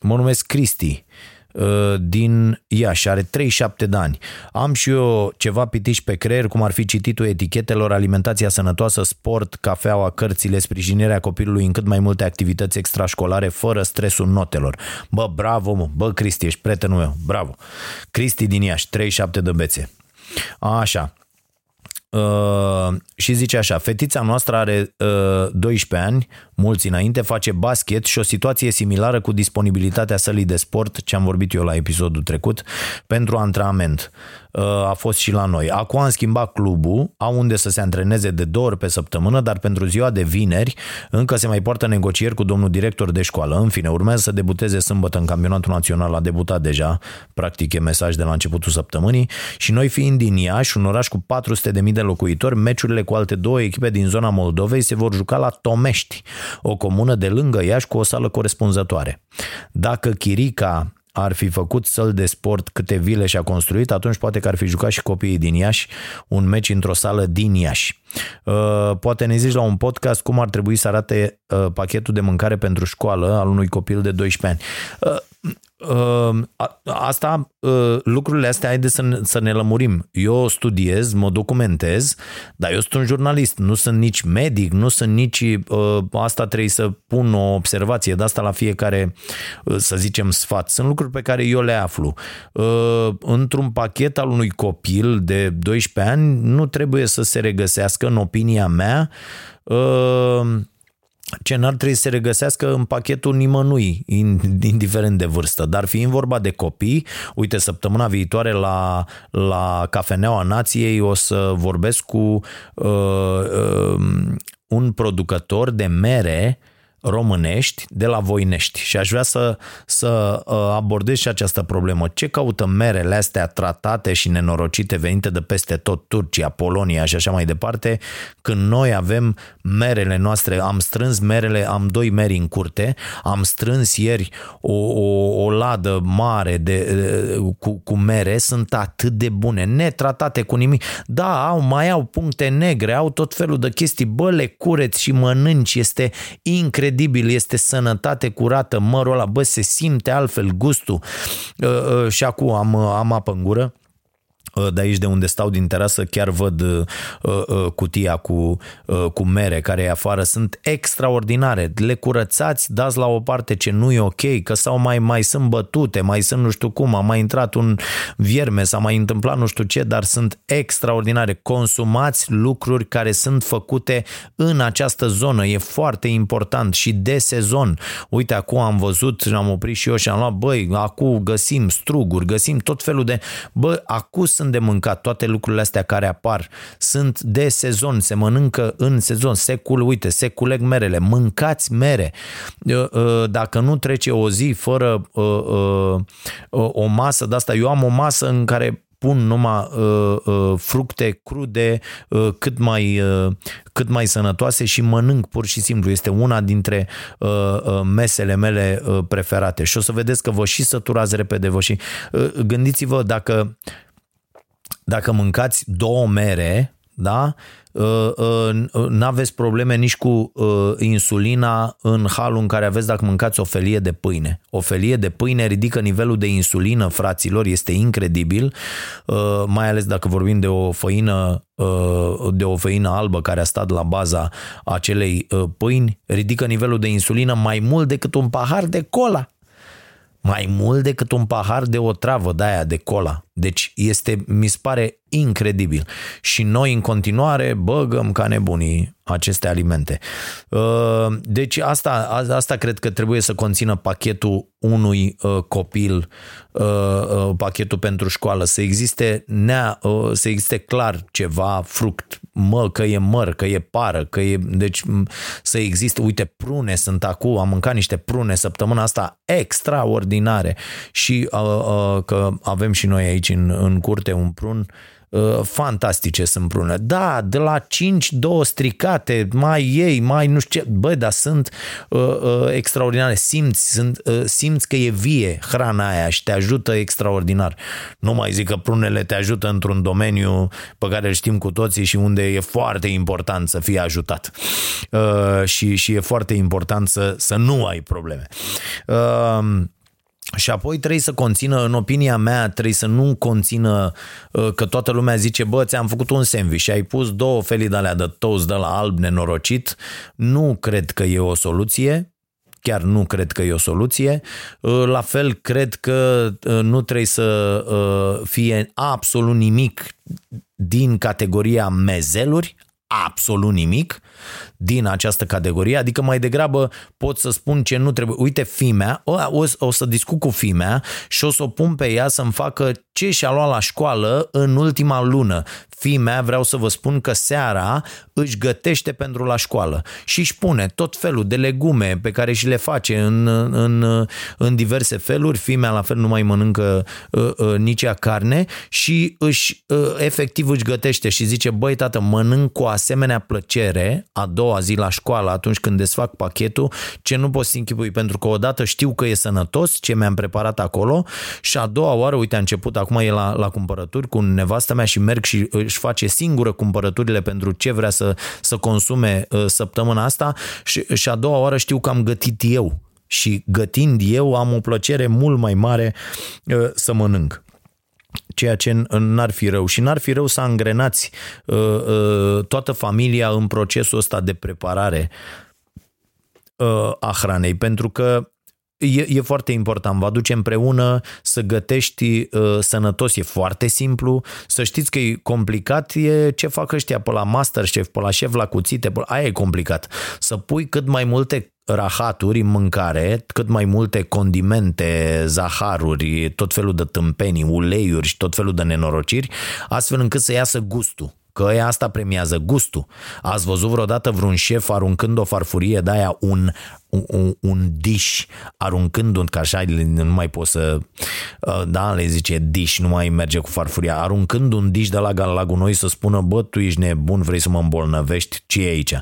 Mă numesc Cristi. Uh, din Iași, are 37 de ani. Am și eu ceva pitiși pe creier, cum ar fi cititul etichetelor, alimentația sănătoasă, sport, cafeaua, cărțile, sprijinirea copilului în cât mai multe activități extrașcolare, fără stresul notelor. Bă, bravo, mă, bă, Cristi, ești prietenul meu, bravo. Cristi din Iași, 37 de bețe. Așa, Uh, și zice așa, fetița noastră are uh, 12 ani, mulți înainte, face basket și o situație similară cu disponibilitatea sălii de sport, ce am vorbit eu la episodul trecut, pentru antrenament. Uh, a fost și la noi. Acum am schimbat clubul, au unde să se antreneze de două ori pe săptămână, dar pentru ziua de vineri încă se mai poartă negocieri cu domnul director de școală. În fine, urmează să debuteze sâmbătă în campionatul național, a debutat deja, practic e mesaj de la începutul săptămânii și noi fiind din Iași, un oraș cu 400.000 de locuitori, meciurile cu alte două echipe din zona Moldovei se vor juca la Tomești, o comună de lângă Iași cu o sală corespunzătoare. Dacă Chirica ar fi făcut săl de sport câte vile și-a construit, atunci poate că ar fi jucat și copiii din Iași un meci într-o sală din Iași. Uh, poate ne zici la un podcast cum ar trebui să arate uh, pachetul de mâncare pentru școală al unui copil de 12 ani. Uh, Ehm, asta, ă, lucrurile astea, haide să ne, să ne lămurim. Eu studiez, mă documentez, dar eu sunt un jurnalist, nu sunt nici medic, nu sunt nici, ă, asta trebuie să pun o observație de asta la fiecare, ă, să zicem, sfat. Sunt lucruri pe care eu le aflu. Într-un pachet al unui copil de 12 ani nu trebuie să se regăsească, în opinia mea, ce n-ar trebui să se regăsească în pachetul nimănui, indiferent de vârstă. Dar fiind vorba de copii, uite, săptămâna viitoare la, la Cafeneaua Nației o să vorbesc cu uh, uh, un producător de mere românești de la Voinești. Și aș vrea să, să uh, abordez și această problemă. Ce caută merele astea tratate și nenorocite venite de peste tot Turcia, Polonia și așa mai departe, când noi avem merele noastre, am strâns merele, am doi meri în curte, am strâns ieri o, o, o ladă mare de, cu, cu mere, sunt atât de bune, netratate cu nimic. Da, au, mai au puncte negre, au tot felul de chestii, bă, le cureți și mănânci, este incredibil incredibil, este sănătate curată, mărul ăla, bă, se simte altfel gustul. Uh, uh, și acum am, am apă în gură Uh, de aici de unde stau din terasă chiar văd uh, uh, cutia cu, uh, cu mere care e afară, sunt extraordinare. Le curățați, dați la o parte ce nu e ok, că sau mai, mai sunt bătute, mai sunt nu știu cum, a mai intrat un vierme, s-a mai întâmplat nu știu ce, dar sunt extraordinare. Consumați lucruri care sunt făcute în această zonă, e foarte important și de sezon. Uite, acum am văzut, am oprit și eu și am luat, băi, acum găsim struguri, găsim tot felul de, bă, acum sunt de mâncat, toate lucrurile astea care apar sunt de sezon, se mănâncă în sezon, se cul, uite, se culeg merele, mâncați mere. Dacă nu trece o zi fără o masă de asta, eu am o masă în care pun numai uh, uh, fructe crude, uh, cât, mai, uh, cât mai sănătoase și mănânc pur și simplu. Este una dintre uh, uh, mesele mele uh, preferate. Și o să vedeți că vă și săturați repede, vă și... Uh, gândiți-vă dacă dacă mâncați două mere, da, uh, uh, n-aveți probleme nici cu uh, insulina în halul în care aveți dacă mâncați o felie de pâine. O felie de pâine ridică nivelul de insulină, fraților, este incredibil, mai ales dacă vorbim de o făină de o făină albă care a stat la baza acelei pâini, ridică nivelul de insulină mai mult decât un pahar de cola mai mult decât un pahar de o travă de aia de cola. Deci este, mi se pare incredibil. Și noi în continuare băgăm ca nebunii aceste alimente. Uh, deci asta, asta cred că trebuie să conțină pachetul unui uh, copil, uh, pachetul pentru școală, să existe, nea, să existe clar ceva, fruct, mă, că e măr, că e pară, că e, deci să existe, uite, prune sunt acum, am mâncat niște prune săptămâna asta extraordinare și că avem și noi aici în, în curte un prun Uh, fantastice sunt prune. Da, de la 5, două stricate, mai ei, mai nu știu ce, bă, dar sunt uh, uh, extraordinare. Simți, sunt, uh, simți că e vie hrana aia și te ajută extraordinar. Nu mai zic că prunele te ajută într-un domeniu pe care îl știm cu toții și unde e foarte important să fii ajutat. Uh, și, și e foarte important să, să nu ai probleme. Uh, și apoi trebuie să conțină, în opinia mea, trebuie să nu conțină uh, că toată lumea zice, bă, ți-am făcut un sandwich și ai pus două felii de alea de toast de la alb nenorocit. Nu cred că e o soluție, chiar nu cred că e o soluție. Uh, la fel, cred că uh, nu trebuie să fie absolut nimic din categoria mezeluri, absolut nimic din această categorie, adică mai degrabă pot să spun ce nu trebuie. Uite, fimea, o, o, o să discut cu fimea și o să o pun pe ea să-mi facă ce și-a luat la școală în ultima lună. Fimea, vreau să vă spun că seara își gătește pentru la școală și își pune tot felul de legume pe care și le face în, în, în diverse feluri. Fimea la fel nu mai mănâncă uh, uh, nici ea carne și își uh, efectiv își gătește și zice, băi tată, mănânc cu asemenea plăcere a doua zi la școală atunci când desfac pachetul, ce nu pot să închipui, pentru că odată știu că e sănătos ce mi-am preparat acolo și a doua oară, uite, a început, acum e la, la cumpărături cu nevastă mea și merg și își face singură cumpărăturile pentru ce vrea să, să consume uh, săptămâna asta și, și a doua oară știu că am gătit eu și gătind eu am o plăcere mult mai mare uh, să mănânc ceea ce n-ar fi rău. Și n-ar fi rău să angrenați uh, uh, toată familia în procesul ăsta de preparare uh, a hranei, pentru că E, e foarte important, vă aduce împreună să gătești uh, sănătos, e foarte simplu, să știți că e complicat, e ce fac ăștia pe la Masterchef, pe la șef la cuțite, pe, aia e complicat. Să pui cât mai multe rahaturi în mâncare, cât mai multe condimente, zaharuri, tot felul de tâmpenii, uleiuri și tot felul de nenorociri, astfel încât să iasă gustul. Că ea asta premiază gustul. Ați văzut vreodată vreun șef aruncând o farfurie de aia un un, un dish aruncând un, că așa nu mai poți să, uh, da, le zice dish, nu mai merge cu farfuria, aruncând un dish de la Galagul Noi să spună, bă, tu ești nebun, vrei să mă îmbolnăvești, ce e aici?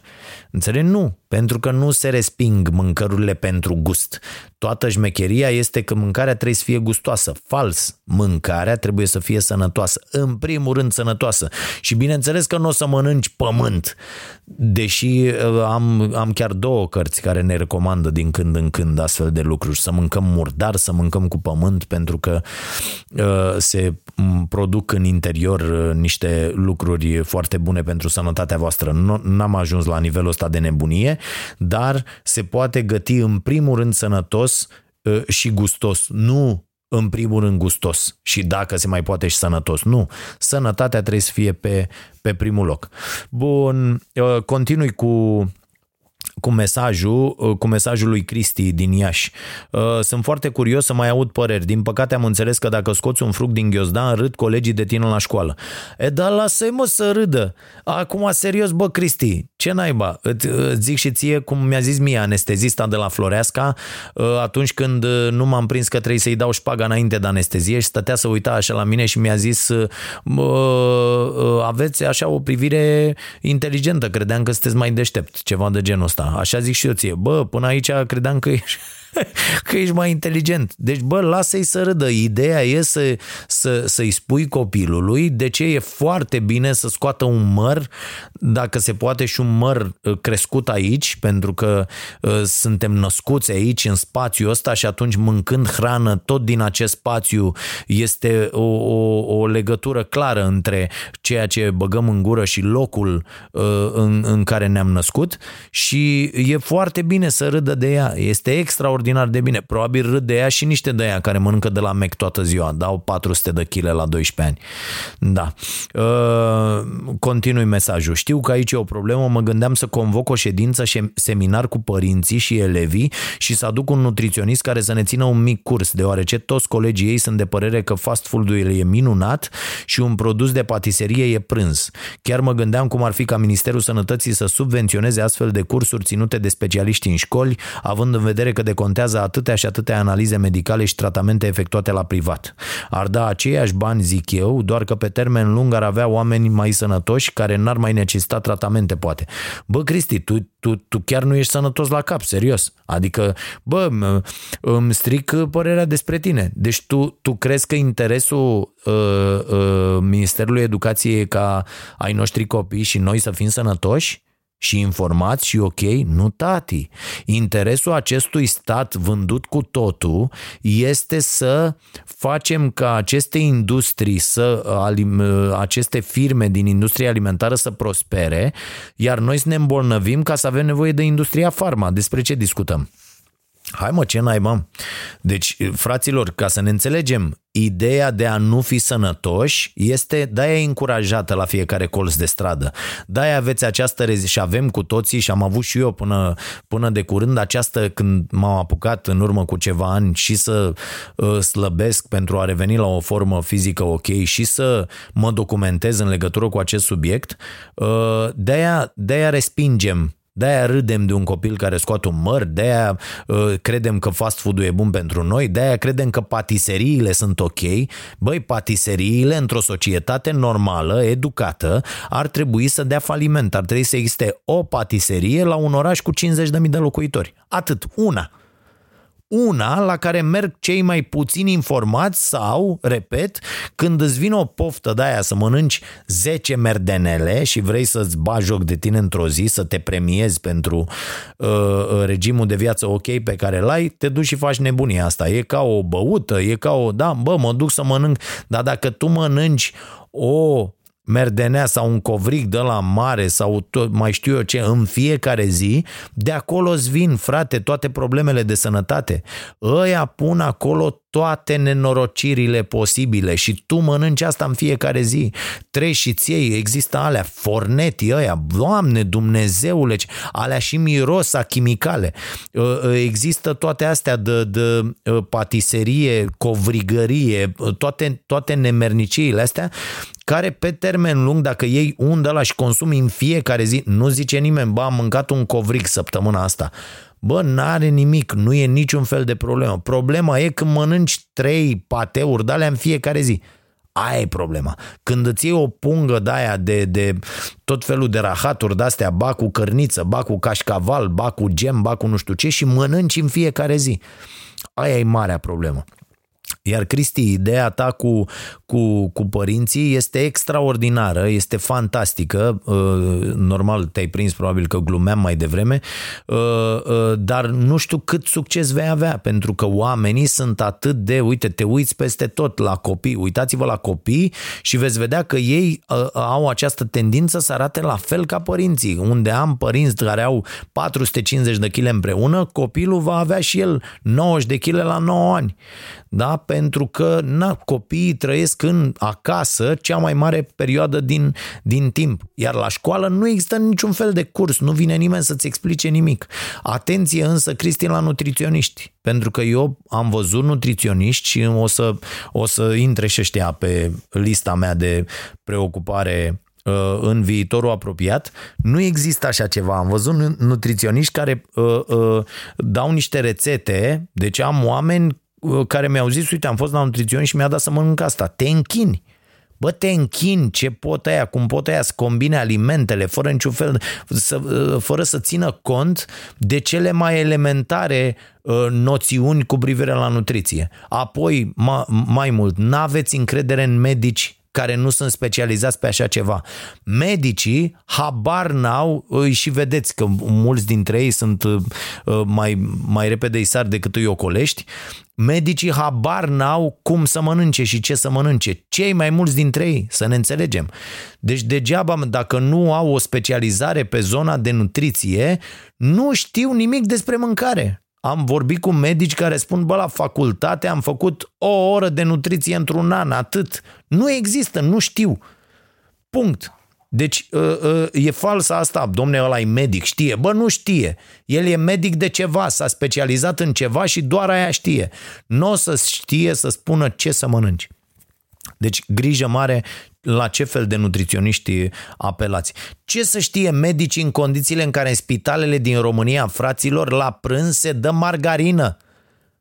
Înțeleg? Nu, pentru că nu se resping mâncărurile pentru gust. Toată șmecheria este că mâncarea trebuie să fie gustoasă. Fals. Mâncarea trebuie să fie sănătoasă. În primul rând sănătoasă. Și bineînțeles că nu o să mănânci pământ. Deși uh, am, am chiar două cărți care ne recomandă din când în când astfel de lucruri. Să mâncăm murdar, să mâncăm cu pământ, pentru că uh, se produc în interior uh, niște lucruri foarte bune pentru sănătatea voastră. N-am ajuns la nivelul ăsta de nebunie, dar se poate găti în primul rând sănătos uh, și gustos. Nu în primul rând gustos și dacă se mai poate și sănătos. Nu, sănătatea trebuie să fie pe, pe primul loc. Bun, uh, continui cu cu mesajul, uh, cu mesajul lui Cristi din Iași. Uh, sunt foarte curios să mai aud păreri. Din păcate am înțeles că dacă scoți un fruct din ghiozdan, râd colegii de tine la școală. E, dar lasă-i mă să râdă. Acum, serios, bă, Cristi, ce naiba? Îți, zic și ție, cum mi-a zis mie anestezista de la Floreasca, uh, atunci când nu m-am prins că trebuie să-i dau șpaga înainte de anestezie și stătea să uita așa la mine și mi-a zis aveți așa o privire inteligentă, credeam că sunteți mai deștept, ceva de genul ăsta. Așa zic și eu ție. Bă, până aici credeam că ești <laughs> că ești mai inteligent. Deci, bă, lasă-i să râdă. Ideea e să, să, să-i spui copilului de ce e foarte bine să scoată un măr, dacă se poate și un măr uh, crescut aici, pentru că uh, suntem născuți aici, în spațiul ăsta și atunci mâncând hrană tot din acest spațiu este o, o, o legătură clară între ceea ce băgăm în gură și locul uh, în, în care ne-am născut și e foarte bine să râdă de ea. Este extraordinar extraordinar de bine. Probabil râd de ea și niște de ea care mănâncă de la Mac toată ziua. Dau 400 de kg la 12 ani. Da. Uh, continui mesajul. Știu că aici e o problemă. Mă gândeam să convoc o ședință și seminar cu părinții și elevii și să aduc un nutriționist care să ne țină un mic curs, deoarece toți colegii ei sunt de părere că fast food-ul e minunat și un produs de patiserie e prânz. Chiar mă gândeam cum ar fi ca Ministerul Sănătății să subvenționeze astfel de cursuri ținute de specialiști în școli, având în vedere că decontează atâtea și atâtea analize medicale și tratamente efectuate la privat. Ar da aceiași bani, zic eu, doar că pe termen lung ar avea oameni mai sănătoși care n-ar mai necesita tratamente, poate. Bă, Cristi, tu, tu, tu chiar nu ești sănătos la cap, serios. Adică, bă, îmi stric părerea despre tine. Deci tu, tu crezi că interesul uh, uh, Ministerului Educației e ca ai noștri copii și noi să fim sănătoși? Și informați și ok? Nu, tati. Interesul acestui stat vândut cu totul este să facem ca aceste industrii, să, aceste firme din industria alimentară să prospere, iar noi să ne îmbolnăvim ca să avem nevoie de industria farma. Despre ce discutăm? Hai mă, ce naiba? Deci, fraților, ca să ne înțelegem, ideea de a nu fi sănătoși este, de-aia e încurajată la fiecare colț de stradă. De-aia aveți această rezi- și avem cu toții și am avut și eu până, până de curând această când m-am apucat în urmă cu ceva ani și să uh, slăbesc pentru a reveni la o formă fizică ok și să mă documentez în legătură cu acest subiect, uh, de-aia, de-aia respingem de-aia râdem de un copil care scoate un măr, de-aia uh, credem că fast food-ul e bun pentru noi, de-aia credem că patiseriile sunt ok. Băi, patiseriile într-o societate normală, educată, ar trebui să dea faliment. Ar trebui să existe o patiserie la un oraș cu 50.000 de locuitori. Atât, una una la care merg cei mai puțini informați sau, repet, când îți vine o poftă de aia să mănânci 10 merdenele și vrei să-ți bagi joc de tine într-o zi, să te premiezi pentru uh, uh, regimul de viață ok pe care l-ai, te duci și faci nebunia asta. E ca o băută, e ca o, da, bă, mă duc să mănânc, dar dacă tu mănânci o merdenea sau un covric de la mare sau tot, mai știu eu ce, în fiecare zi, de acolo îți vin, frate, toate problemele de sănătate. Ăia pun acolo toate nenorocirile posibile și tu mănânci asta în fiecare zi. Treci și ție, există alea, forneti ăia, Doamne Dumnezeule, alea și miros a chimicale. Ă, ă, există toate astea de, de ă, patiserie, covrigărie, toate, toate nemerniciile astea care pe termen lung, dacă iei un de la și consumi în fiecare zi, nu zice nimeni, bă, am mâncat un covric săptămâna asta. Bă, n-are nimic, nu e niciun fel de problemă. Problema e când mănânci trei pateuri de alea în fiecare zi. Aia e problema. Când îți iei o pungă de aia de, de tot felul de rahaturi de-astea, ba cu cărniță, ba cu cașcaval, ba cu gem, ba cu nu știu ce și mănânci în fiecare zi. Aia e marea problemă. Iar Cristi, ideea ta cu, cu, cu părinții este extraordinară, este fantastică. Uh, normal, te-ai prins probabil că glumeam mai devreme, uh, uh, dar nu știu cât succes vei avea, pentru că oamenii sunt atât de, uite, te uiți peste tot la copii, uitați-vă la copii și veți vedea că ei au această tendință să arate la fel ca părinții. Unde am părinți care au 450 de kg împreună, copilul va avea și el 90 de kg la 9 ani da? Pentru că na, copiii trăiesc în acasă cea mai mare perioadă din, din timp. Iar la școală nu există niciun fel de curs, nu vine nimeni să-ți explice nimic. Atenție însă, Cristi, la nutriționiști, pentru că eu am văzut nutriționiști și o să, o să intre și ăștia pe lista mea de preocupare uh, în viitorul apropiat, nu există așa ceva. Am văzut nutriționiști care uh, uh, dau niște rețete, deci am oameni Uh, care mi-au zis, uite, am fost la nutrițion și mi-a dat să mănânc asta. Te închini. Bă, te închini, ce pot aia, cum pot aia să combine alimentele fără niciun fel, să, uh, fără să țină cont de cele mai elementare uh, noțiuni cu privire la nutriție. Apoi, ma, mai mult, n-aveți încredere în medici care nu sunt specializați pe așa ceva. Medicii habar n-au și vedeți că mulți dintre ei sunt mai, mai repede isar decât îi ocolești, Medicii habar n-au cum să mănânce și ce să mănânce. Cei mai mulți dintre ei, să ne înțelegem. Deci degeaba, dacă nu au o specializare pe zona de nutriție, nu știu nimic despre mâncare. Am vorbit cu medici care spun, bă, la facultate am făcut o oră de nutriție într-un an, atât. Nu există, nu știu. Punct. Deci ă, ă, e falsă asta, domne, ăla e medic, știe. Bă, nu știe. El e medic de ceva, s-a specializat în ceva și doar aia știe. Nu o să știe să spună ce să mănânci. Deci grijă mare la ce fel de nutriționiști apelați. Ce să știe medicii în condițiile în care în spitalele din România, fraților, la prânz se dă margarină?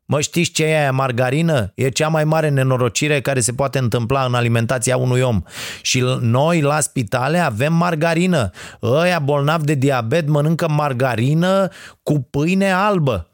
Mă știți ce e aia margarină? E cea mai mare nenorocire care se poate întâmpla în alimentația unui om. Și noi la spitale avem margarină. Ăia bolnavi de diabet mănâncă margarină cu pâine albă.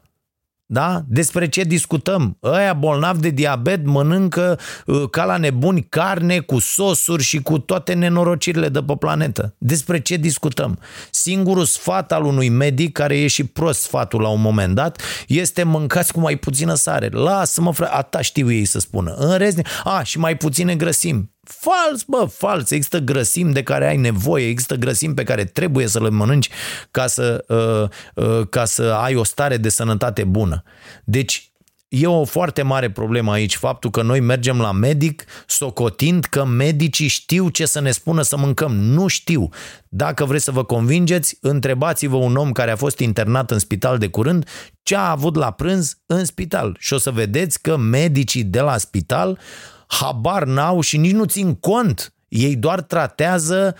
Da? Despre ce discutăm? Ăia bolnavi de diabet mănâncă uh, ca la nebuni carne cu sosuri și cu toate nenorocirile de pe planetă. Despre ce discutăm? Singurul sfat al unui medic, care e și prost sfatul la un moment dat, este mâncați cu mai puțină sare. Lasă-mă, frate, ata știu ei să spună. În rest, a, și mai puține grăsimi. Fals, bă, fals. Există grăsimi de care ai nevoie, există grăsimi pe care trebuie să le mănânci ca să, uh, uh, ca să ai o stare de sănătate bună. Deci, E o foarte mare problemă aici faptul că noi mergem la medic socotind că medicii știu ce să ne spună să mâncăm. Nu știu. Dacă vreți să vă convingeți, întrebați-vă un om care a fost internat în spital de curând ce a avut la prânz în spital și o să vedeți că medicii de la spital habar n-au și nici nu țin cont ei doar tratează,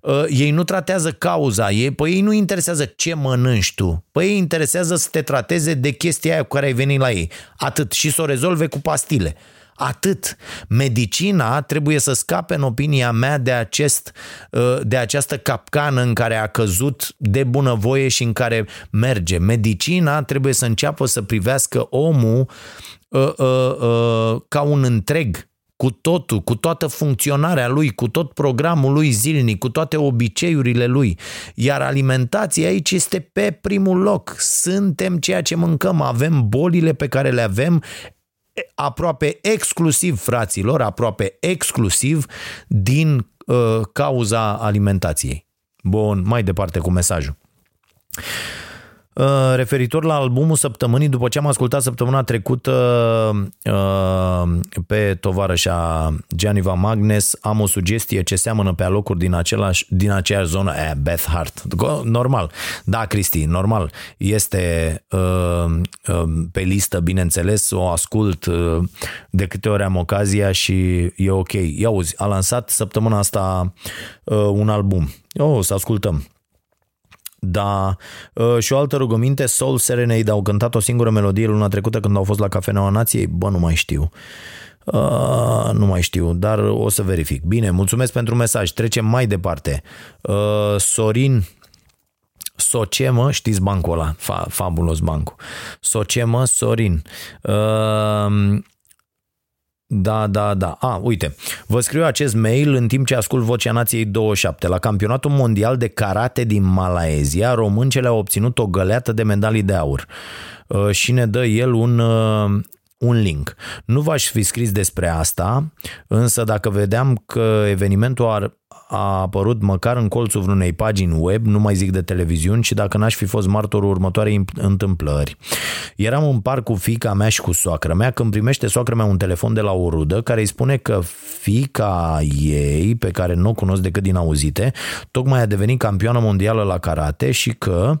uh, ei nu tratează cauza, ei, pe ei nu interesează ce mănânci tu, pe ei interesează să te trateze de chestia aia cu care ai venit la ei. Atât. Și să o rezolve cu pastile. Atât. Medicina trebuie să scape, în opinia mea, de, acest, uh, de această capcană în care a căzut de bunăvoie și în care merge. Medicina trebuie să înceapă să privească omul uh, uh, uh, ca un întreg cu totul, cu toată funcționarea lui, cu tot programul lui zilnic, cu toate obiceiurile lui. Iar alimentația aici este pe primul loc. Suntem ceea ce mâncăm, avem bolile pe care le avem aproape exclusiv, fraților, aproape exclusiv din uh, cauza alimentației. Bun, mai departe cu mesajul. Uh, referitor la albumul săptămânii, după ce am ascultat săptămâna trecută uh, pe tovarășa Gianniva Magnes, am o sugestie ce seamănă pe alocuri din, același, din aceeași zonă, eh, Beth Hart. Normal. Da, Cristi, normal. Este uh, uh, pe listă, bineînțeles, o ascult uh, de câte ori am ocazia și e ok. Ia uzi, a lansat săptămâna asta uh, un album. O, să ascultăm. Da, uh, și o altă rugăminte, Soul Serenade au cântat o singură melodie luna trecută când au fost la Cafeneaua Nației, bă, nu mai știu. Uh, nu mai știu, dar o să verific. Bine, mulțumesc pentru mesaj. Trecem mai departe. Uh, Sorin Sociemă, știți bancul ăla, fa, fabulos bancul. Sociemă Sorin. Uh, da, da, da. A, uite, vă scriu acest mail în timp ce ascult Vocea Nației 27. La campionatul mondial de karate din Malaezia, româncele au obținut o găleată de medalii de aur uh, și ne dă el un, uh, un link. Nu v-aș fi scris despre asta, însă dacă vedeam că evenimentul ar, a apărut măcar în colțul vreunei pagini web, nu mai zic de televiziuni, și dacă n-aș fi fost martorul următoarei întâmplări. Eram în parc cu fica mea și cu soacră mea când primește soacră mea un telefon de la o rudă care îi spune că fica ei, pe care nu o cunosc decât din auzite, tocmai a devenit campioană mondială la karate și că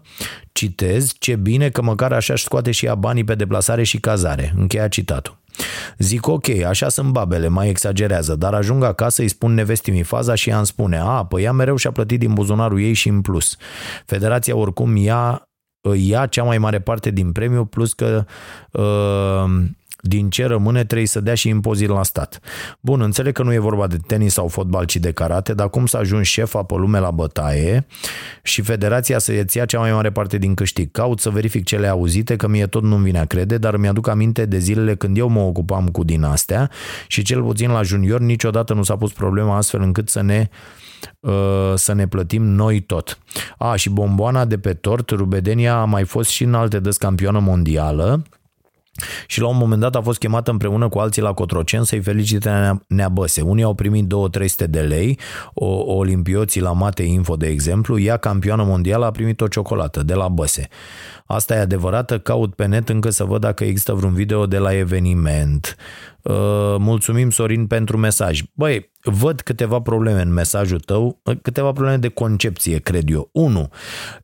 citez, ce bine că măcar așa își scoate și ea banii pe deplasare și cazare. Încheia citatul. Zic ok, așa sunt babele, mai exagerează, dar ajung acasă, îi spun nevestimii faza și ea îmi spune, a, păi ea mereu și-a plătit din buzunarul ei și în plus. Federația oricum ia, ia cea mai mare parte din premiu, plus că uh, din ce rămâne trebuie să dea și impozit la stat. Bun, înțeleg că nu e vorba de tenis sau fotbal, ci de karate, dar cum să ajungi șef pe lume la bătaie și federația să îți ia cea mai mare parte din câștig? Caut să verific cele auzite, că mie tot nu-mi vine a crede, dar mi-aduc aminte de zilele când eu mă ocupam cu din astea și cel puțin la junior niciodată nu s-a pus problema astfel încât să ne uh, să ne plătim noi tot. A, și bomboana de pe tort, Rubedenia a mai fost și în alte dăți campioană mondială, și la un moment dat a fost chemat împreună cu alții la Cotrocen să-i felicite Nea Băse. Unii au primit 2-300 de lei, o, olimpioții la Mate Info, de exemplu, ea, campioană mondială, a primit o ciocolată de la Băse. Asta e adevărată, caut pe net încă să văd dacă există vreun video de la eveniment. Uh, mulțumim, Sorin, pentru mesaj. Băi, văd câteva probleme în mesajul tău, câteva probleme de concepție, cred eu. 1.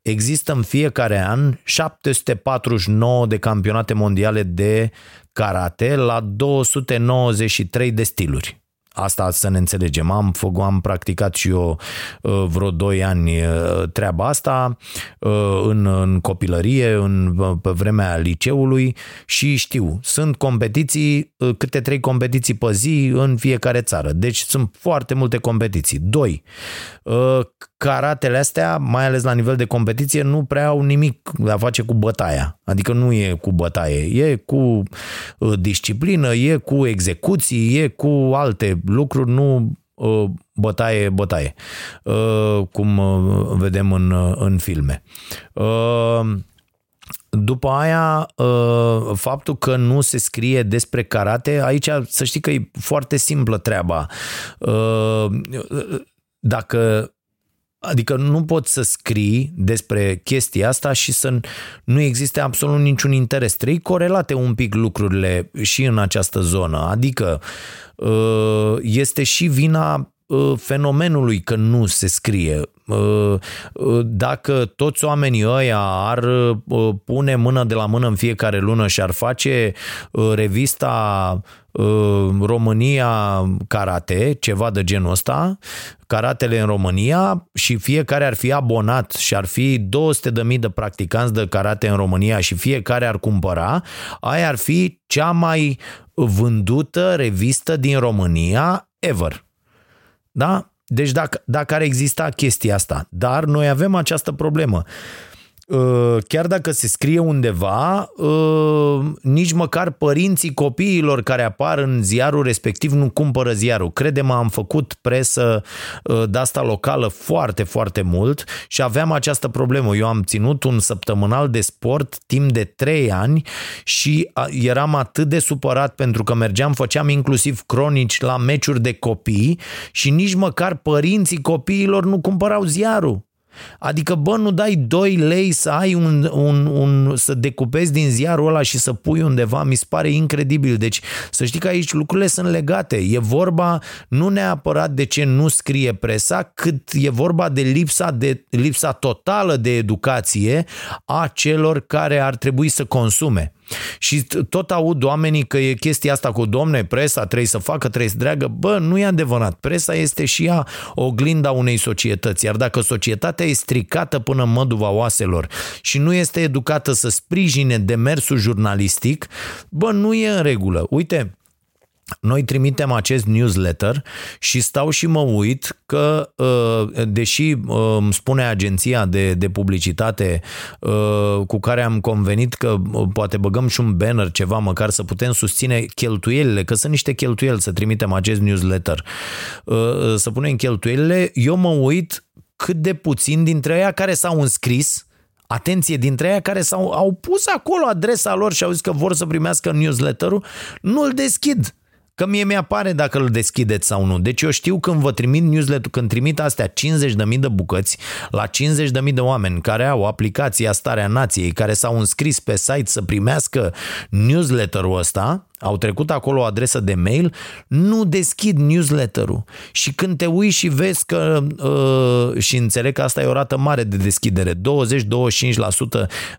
Există în fiecare an 749 de campionate mondiale de karate la 293 de stiluri. Asta să ne înțelegem. Am, făcut, am practicat și eu uh, vreo 2 ani uh, treaba asta uh, în, în copilărie, în, pe vremea liceului și știu, sunt competiții, câte trei competiții pe zi în fiecare țară. Deci sunt foarte multe competiții. 2 karatele astea, mai ales la nivel de competiție, nu prea au nimic de a face cu bătaia. Adică nu e cu bătaie, e cu uh, disciplină, e cu execuții, e cu alte lucruri, nu uh, bătaie, bătaie, uh, cum vedem în, în filme. După aia, faptul că nu se scrie despre karate, aici să știi că e foarte simplă treaba. Dacă Adică nu poți să scrii despre chestia asta și să nu existe absolut niciun interes. Trei corelate un pic lucrurile și în această zonă. Adică uh, este și vina uh, fenomenului că nu se scrie. Uh, dacă toți oamenii ăia ar pune mână de la mână în fiecare lună și ar face revista România Karate, ceva de genul ăsta, karatele în România și fiecare ar fi abonat și ar fi 200.000 de practicanți de karate în România și fiecare ar cumpăra, aia ar fi cea mai vândută revistă din România ever. Da? Deci dacă, dacă ar exista chestia asta. Dar noi avem această problemă. Uh, chiar dacă se scrie undeva, uh, nici măcar părinții copiilor care apar în ziarul respectiv nu cumpără ziarul. Crede-mă, am făcut presă uh, de asta locală foarte, foarte mult și aveam această problemă. Eu am ținut un săptămânal de sport timp de 3 ani și eram atât de supărat pentru că mergeam, făceam inclusiv cronici la meciuri de copii și nici măcar părinții copiilor nu cumpărau ziarul. Adică, bă, nu dai 2 lei să ai un, un, un, să decupezi din ziarul ăla și să pui undeva, mi se pare incredibil. Deci, să știi că aici lucrurile sunt legate. E vorba nu neapărat de ce nu scrie presa, cât e vorba de lipsa, de lipsa totală de educație a celor care ar trebui să consume. Și tot aud oamenii că e chestia asta cu domne, presa trebuie să facă, trebuie să dreagă. Bă, nu e adevărat. Presa este și ea oglinda unei societăți. Iar dacă societatea e stricată până în măduva oaselor și nu este educată să sprijine demersul jurnalistic, bă, nu e în regulă. Uite, noi trimitem acest newsletter și stau și mă uit că, uh, deși uh, îmi spune agenția de, de publicitate uh, cu care am convenit că poate băgăm și un banner, ceva, măcar să putem susține cheltuielile, că sunt niște cheltuieli să trimitem acest newsletter, să punem cheltuielile, eu mă uit cât de puțin dintre ei care s-au înscris Atenție, dintre ei care s-au au pus acolo adresa lor și au zis că vor să primească newsletterul, nu îl deschid Că mie mi-apare dacă îl deschideți sau nu. Deci eu știu când vă trimit newsletter, când trimit astea 50.000 de bucăți la 50.000 de oameni care au aplicația Starea Nației, care s-au înscris pe site să primească newsletterul ăsta, au trecut acolo o adresă de mail, nu deschid newsletter-ul. Și când te uiți și vezi că, uh, și înțeleg că asta e o rată mare de deschidere, 20-25%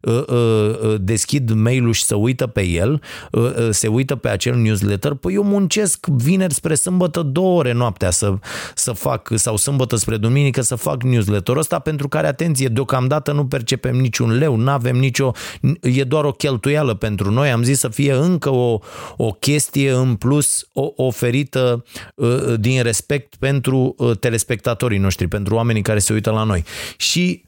uh, uh, uh, deschid mail-ul și se uită pe el, uh, uh, se uită pe acel newsletter, păi eu muncesc vineri spre sâmbătă două ore noaptea să, să fac, sau sâmbătă spre duminică să fac newsletter-ul ăsta pentru care, atenție, deocamdată nu percepem niciun leu, nu avem nicio, e doar o cheltuială pentru noi, am zis să fie încă o, o chestie în plus oferită uh, din respect pentru uh, telespectatorii noștri, pentru oamenii care se uită la noi. Și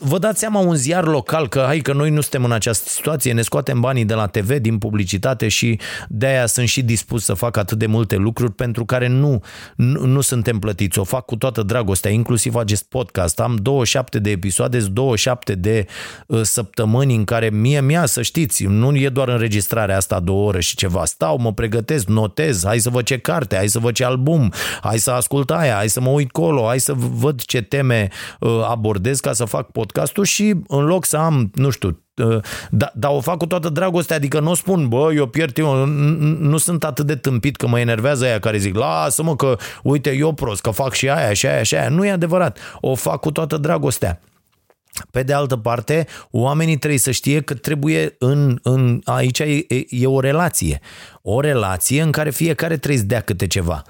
Vă dați seama un ziar local că hai că noi nu suntem în această situație, ne scoatem banii de la TV din publicitate și de aia sunt și dispus să fac atât de multe lucruri pentru care nu, nu, nu suntem plătiți. O fac cu toată dragostea, inclusiv acest podcast. Am 27 de episoade, 27 de uh, săptămâni în care mie mia, să știți, nu e doar înregistrarea asta două ore și ceva. Stau, mă pregătesc, notez, hai să văd ce carte, hai să văd ce album, hai să ascult aia, hai să mă uit colo, hai să văd ce teme uh, abordez ca să fac podcastul și în loc să am, nu știu, uh, dar da, o fac cu toată dragostea, adică nu spun, bă, eu pierd, eu nu sunt atât de tâmpit că mă enervează aia care zic, lasă-mă că, uite, eu prost, că fac și aia, și aia, și aia. Nu e adevărat. O fac cu toată dragostea. Pe de altă parte, oamenii trebuie să știe că trebuie în, în aici e, e o relație. O relație în care fiecare trebuie să dea câte ceva.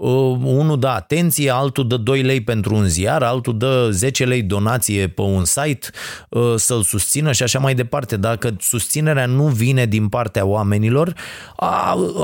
Uh, unul dă atenție, altul dă 2 lei pentru un ziar, altul dă 10 lei donație pe un site uh, să-l susțină și așa mai departe. Dacă susținerea nu vine din partea oamenilor,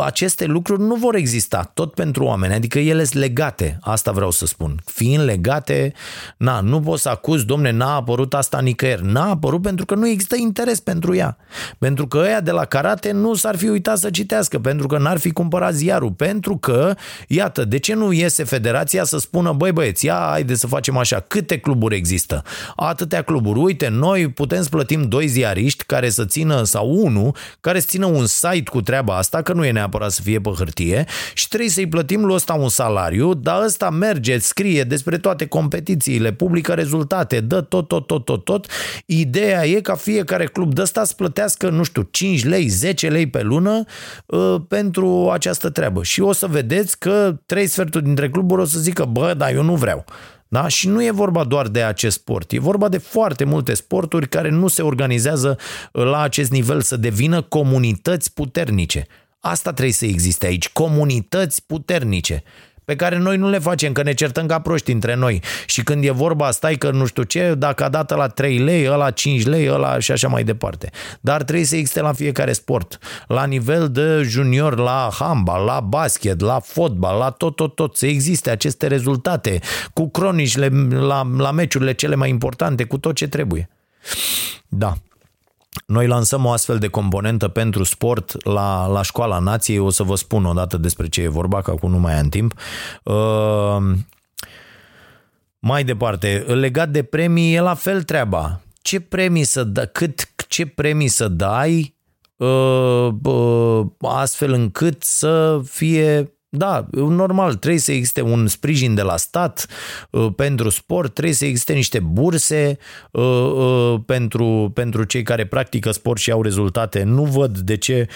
aceste lucruri nu vor exista tot pentru oameni, adică ele sunt legate, asta vreau să spun. Fiind legate, na, nu poți să acuz, domne, n-a apărut asta nicăieri. N-a apărut pentru că nu există interes pentru ea. Pentru că ăia de la karate nu s-ar fi uitat să citească, pentru că n-ar fi cumpărat ziarul, pentru că, iată, de ce nu iese federația să spună, băi băieți, ia, haide să facem așa, câte cluburi există? Atâtea cluburi. Uite, noi putem să plătim doi ziariști care să țină, sau unul, care să țină un site cu treaba asta, că nu e neapărat să fie pe hârtie, și trebuie să-i plătim lui ăsta un salariu, dar ăsta merge, scrie despre toate competițiile, publică rezultate, dă tot, tot, tot, tot, tot. Ideea e ca fiecare club de ăsta să plătească, nu știu, 5 lei, 10 lei pe lună uh, pentru această treabă. Și o să vedeți că trei sferturi dintre cluburi o să zică, bă, dar eu nu vreau. Da? Și nu e vorba doar de acest sport, e vorba de foarte multe sporturi care nu se organizează la acest nivel să devină comunități puternice. Asta trebuie să existe aici, comunități puternice pe care noi nu le facem, că ne certăm ca proști între noi. Și când e vorba, stai că nu știu ce, dacă a dat la 3 lei, ăla 5 lei, ăla și așa mai departe. Dar trebuie să existe la fiecare sport. La nivel de junior, la handbal, la basket, la fotbal, la tot, tot, tot, să existe aceste rezultate cu cronișile la, la meciurile cele mai importante, cu tot ce trebuie. Da. Noi lansăm o astfel de componentă pentru sport la, la școala nației, o să vă spun odată despre ce e vorba, că acum nu mai am timp. Uh, mai departe, legat de premii, e la fel treaba. Ce premii să da, cât, ce premii să dai uh, uh, astfel încât să fie da, normal, trebuie să existe un sprijin de la stat uh, pentru sport, trebuie să existe niște burse uh, uh, pentru, pentru cei care practică sport și au rezultate. Nu văd de ce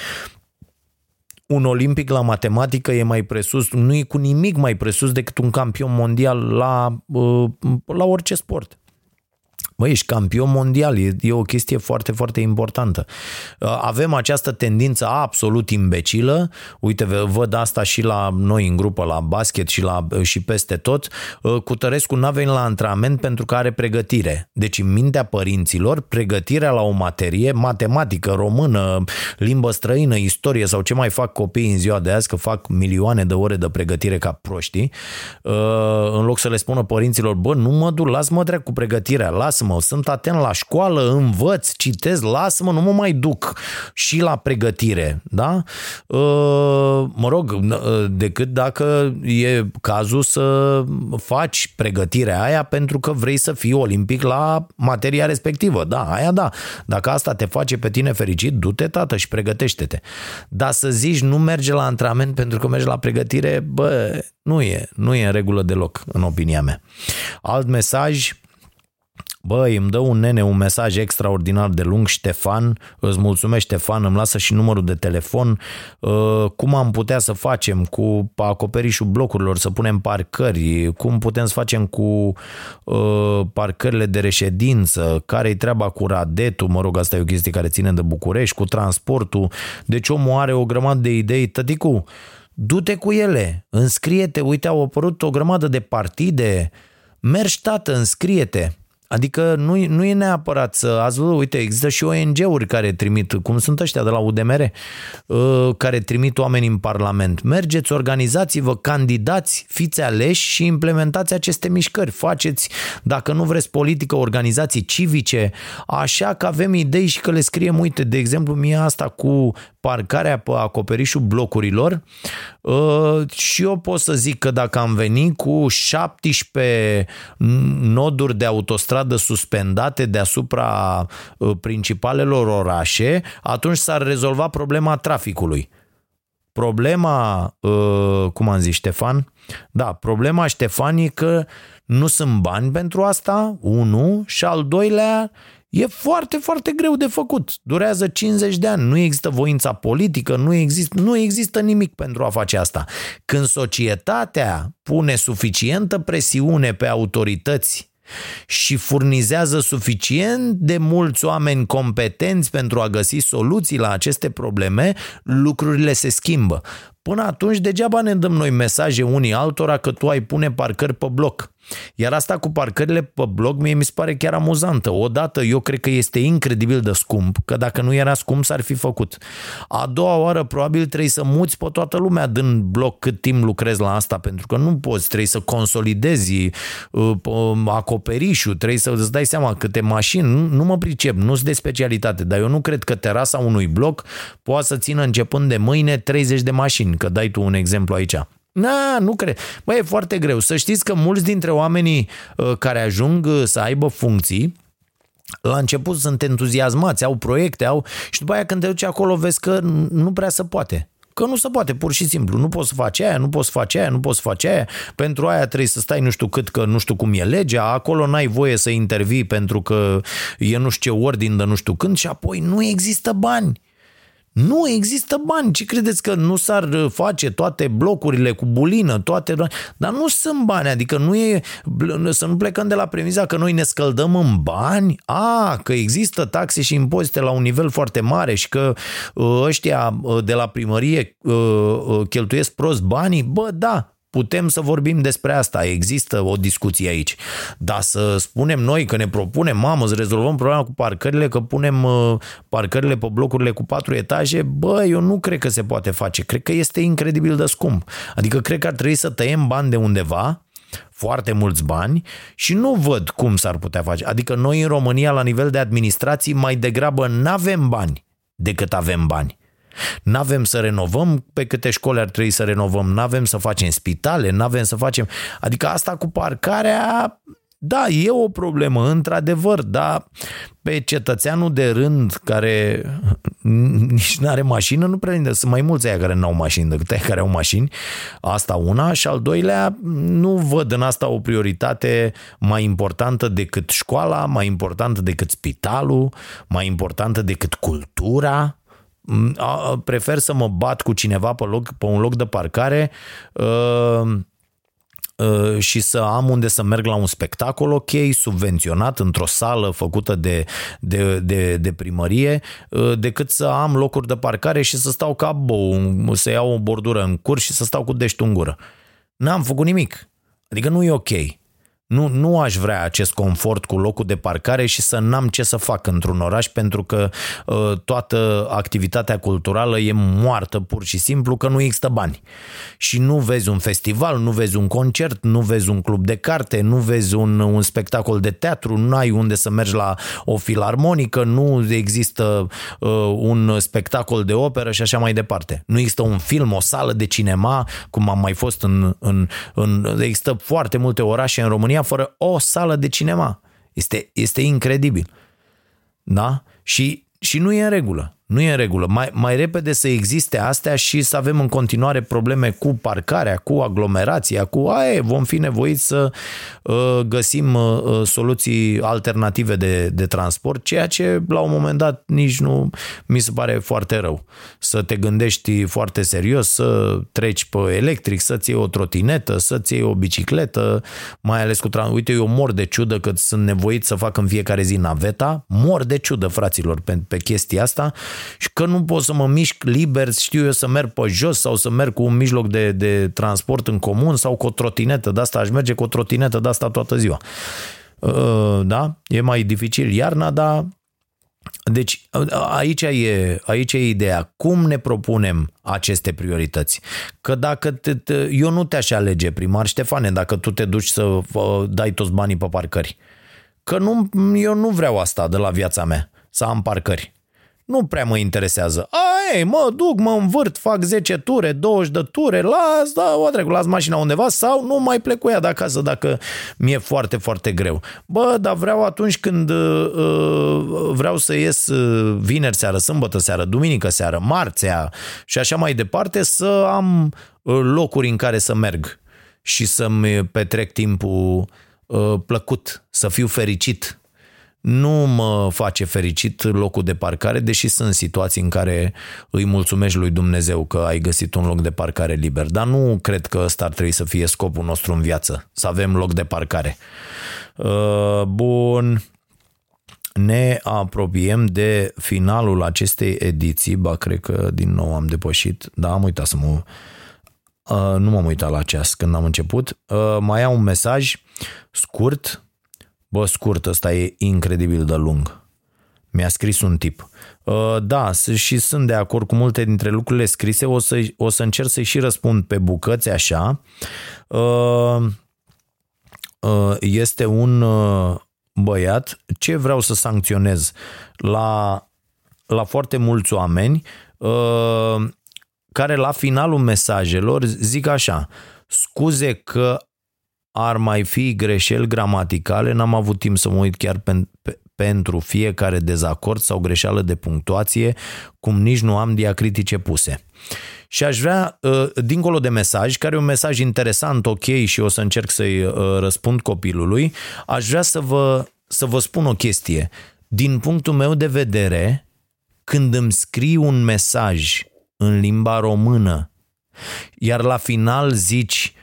un olimpic la matematică e mai presus, nu e cu nimic mai presus decât un campion mondial la, la orice sport. Băi, ești campion mondial, e, e o chestie foarte, foarte importantă. Uh, avem această tendință absolut imbecilă, uite, văd asta și la noi în grupă, la basket și, la, și peste tot, uh, cu Tărescu n-a venit la antrenament pentru că are pregătire. Deci în mintea părinților, pregătirea la o materie, matematică, română, limbă străină, istorie sau ce mai fac copiii în ziua de azi, că fac milioane de ore de pregătire ca proștii, uh, în loc să le spună părinților, bă, nu mă duc, las-mă drept cu pregătirea, lasă lasă-mă, sunt atent la școală, învăț, citez, lasă-mă, nu mă mai duc și la pregătire, da? Uh, mă rog, uh, decât dacă e cazul să faci pregătirea aia pentru că vrei să fii olimpic la materia respectivă, da, aia da. Dacă asta te face pe tine fericit, du-te, tată, și pregătește-te. Dar să zici nu merge la antrenament pentru că mergi la pregătire, bă, nu e, nu e în regulă deloc, în opinia mea. Alt mesaj, Băi, îmi dă un nene un mesaj extraordinar de lung, Ștefan, îți mulțumesc Ștefan, îmi lasă și numărul de telefon, uh, cum am putea să facem cu acoperișul blocurilor, să punem parcări, cum putem să facem cu uh, parcările de reședință, care-i treaba cu radetul, mă rog, asta e o chestie care ține de București, cu transportul, deci omul are o grămadă de idei, tăticu, du-te cu ele, înscrie-te, uite, au apărut o grămadă de partide, mergi tată, înscrie-te, Adică nu, nu e neapărat să... Ați văzut, uite, există și ONG-uri care trimit, cum sunt ăștia de la UDMR, uh, care trimit oameni în Parlament. Mergeți, organizați-vă, candidați, fiți aleși și implementați aceste mișcări. Faceți, dacă nu vreți politică, organizații civice, așa că avem idei și că le scriem, uite, de exemplu, mie asta cu parcarea pe acoperișul blocurilor uh, și eu pot să zic că dacă am venit cu 17 noduri de autostradă suspendate deasupra uh, principalelor orașe, atunci s-ar rezolva problema traficului. Problema, uh, cum am zis Ștefan? Da, problema Ștefan e că nu sunt bani pentru asta, unu, și al doilea E foarte, foarte greu de făcut. Durează 50 de ani. Nu există voința politică, nu există, nu există nimic pentru a face asta. Când societatea pune suficientă presiune pe autorități și furnizează suficient de mulți oameni competenți pentru a găsi soluții la aceste probleme, lucrurile se schimbă. Până atunci, degeaba ne dăm noi mesaje unii altora că tu ai pune parcări pe bloc. Iar asta cu parcările pe bloc mie mi se pare chiar amuzantă. Odată eu cred că este incredibil de scump, că dacă nu era scump s-ar fi făcut. A doua oară probabil trebuie să muți pe toată lumea din bloc cât timp lucrezi la asta, pentru că nu poți, trebuie să consolidezi uh, um, acoperișul, trebuie să îți dai seama câte mașini, nu, nu mă pricep, nu sunt de specialitate, dar eu nu cred că terasa unui bloc poate să țină începând de mâine 30 de mașini, că dai tu un exemplu aici. Na, nu cred. Băi, e foarte greu. Să știți că mulți dintre oamenii uh, care ajung uh, să aibă funcții, la început sunt entuziasmați, au proiecte, au și după aia când te duci acolo vezi că nu prea se poate. Că nu se poate, pur și simplu. Nu poți să faci aia, nu poți să faci aia, nu poți să faci aia. Pentru aia trebuie să stai nu știu cât, că nu știu cum e legea. Acolo n-ai voie să intervii pentru că e nu știu ce ordin de nu știu când și apoi nu există bani. Nu există bani. Ce credeți că nu s-ar uh, face toate blocurile cu bulină, toate... Dar nu sunt bani, adică nu e... Să nu plecăm de la premiza că noi ne scăldăm în bani, a, că există taxe și impozite la un nivel foarte mare și că uh, ăștia uh, de la primărie cheltuiesc prost banii, bă, da, Putem să vorbim despre asta, există o discuție aici. Dar să spunem noi că ne propunem, mamă, să rezolvăm problema cu parcările, că punem uh, parcările pe blocurile cu patru etaje, bă, eu nu cred că se poate face. Cred că este incredibil de scump. Adică cred că ar trebui să tăiem bani de undeva, foarte mulți bani și nu văd cum s-ar putea face. Adică noi în România, la nivel de administrații, mai degrabă n-avem bani decât avem bani. N-avem să renovăm pe câte școli ar trebui să renovăm, n-avem să facem spitale, n-avem să facem... Adică asta cu parcarea, da, e o problemă, într-adevăr, dar pe cetățeanul de rând care <laughs> nici nu are mașină, nu prinde. Sunt mai mulți aia care nu au mașini decât aia care au mașini. Asta una. Și al doilea, nu văd în asta o prioritate mai importantă decât școala, mai importantă decât spitalul, mai importantă decât cultura prefer să mă bat cu cineva pe, loc, pe un loc de parcare uh, uh, și să am unde să merg la un spectacol ok, subvenționat într-o sală făcută de, de, de, de primărie, uh, decât să am locuri de parcare și să stau ca bou, să iau o bordură în curs și să stau cu dești în gură. N-am făcut nimic. Adică nu e ok. Nu, nu aș vrea acest confort cu locul de parcare și să n-am ce să fac într-un oraș pentru că uh, toată activitatea culturală e moartă pur și simplu că nu există bani. Și nu vezi un festival, nu vezi un concert, nu vezi un club de carte, nu vezi un, un spectacol de teatru, nu ai unde să mergi la o filarmonică, nu există uh, un spectacol de operă și așa mai departe. Nu există un film, o sală de cinema, cum am mai fost în, în, în există foarte multe orașe în România România fără o sală de cinema. Este, este incredibil. Da? Și, și nu e în regulă. Nu e în regulă. Mai, mai repede să existe astea și să avem în continuare probleme cu parcarea, cu aglomerația, cu aia vom fi nevoiți să uh, găsim uh, uh, soluții alternative de, de transport, ceea ce la un moment dat nici nu mi se pare foarte rău. Să te gândești foarte serios, să treci pe electric, să-ți iei o trotinetă, să-ți iei o bicicletă, mai ales cu transport. Uite, eu mor de ciudă că sunt nevoit să fac în fiecare zi naveta, mor de ciudă, fraților, pe, pe chestia asta și că nu pot să mă mișc liber, știu eu să merg pe jos sau să merg cu un mijloc de, de transport în comun sau cu o trotinetă de asta, aș merge cu o trotinetă de asta toată ziua. Uh, da? E mai dificil iarna, dar deci aici e, aici e ideea. Cum ne propunem aceste priorități? Că dacă te, te, eu nu te-aș alege primar Ștefane dacă tu te duci să uh, dai toți banii pe parcări. Că nu, eu nu vreau asta de la viața mea, să am parcări nu prea mă interesează. A, ei, mă duc, mă învârt, fac 10 ture, 20 de ture, las, da, o trecu, las mașina undeva sau nu mai plec cu ea de acasă dacă mi-e foarte, foarte greu. Bă, dar vreau atunci când uh, uh vreau să ies uh, vineri seară, sâmbătă seară, duminică seară, marțea și așa mai departe, să am uh, locuri în care să merg și să-mi petrec timpul uh, plăcut, să fiu fericit nu mă face fericit locul de parcare, deși sunt situații în care îi mulțumești lui Dumnezeu că ai găsit un loc de parcare liber. Dar nu cred că ăsta ar trebui să fie scopul nostru în viață, să avem loc de parcare. Uh, bun, ne apropiem de finalul acestei ediții, ba cred că din nou am depășit, da, am uitat să mă... Uh, nu m-am uitat la ceas când am început. Uh, mai am un mesaj scurt Bă, scurt, ăsta e incredibil de lung. Mi-a scris un tip. Uh, da, și sunt de acord cu multe dintre lucrurile scrise, o să, o să încerc să-i și răspund pe bucăți așa. Uh, uh, este un băiat, ce vreau să sancționez la, la foarte mulți oameni care la finalul mesajelor zic așa, scuze că ar mai fi greșeli gramaticale, n-am avut timp să mă uit chiar pe, pe, pentru fiecare dezacord sau greșeală de punctuație, cum nici nu am diacritice puse. Și aș vrea, uh, dincolo de mesaj, care e un mesaj interesant, ok, și o să încerc să-i uh, răspund copilului, aș vrea să vă, să vă spun o chestie. Din punctul meu de vedere, când îmi scrii un mesaj în limba română, iar la final zici Uh,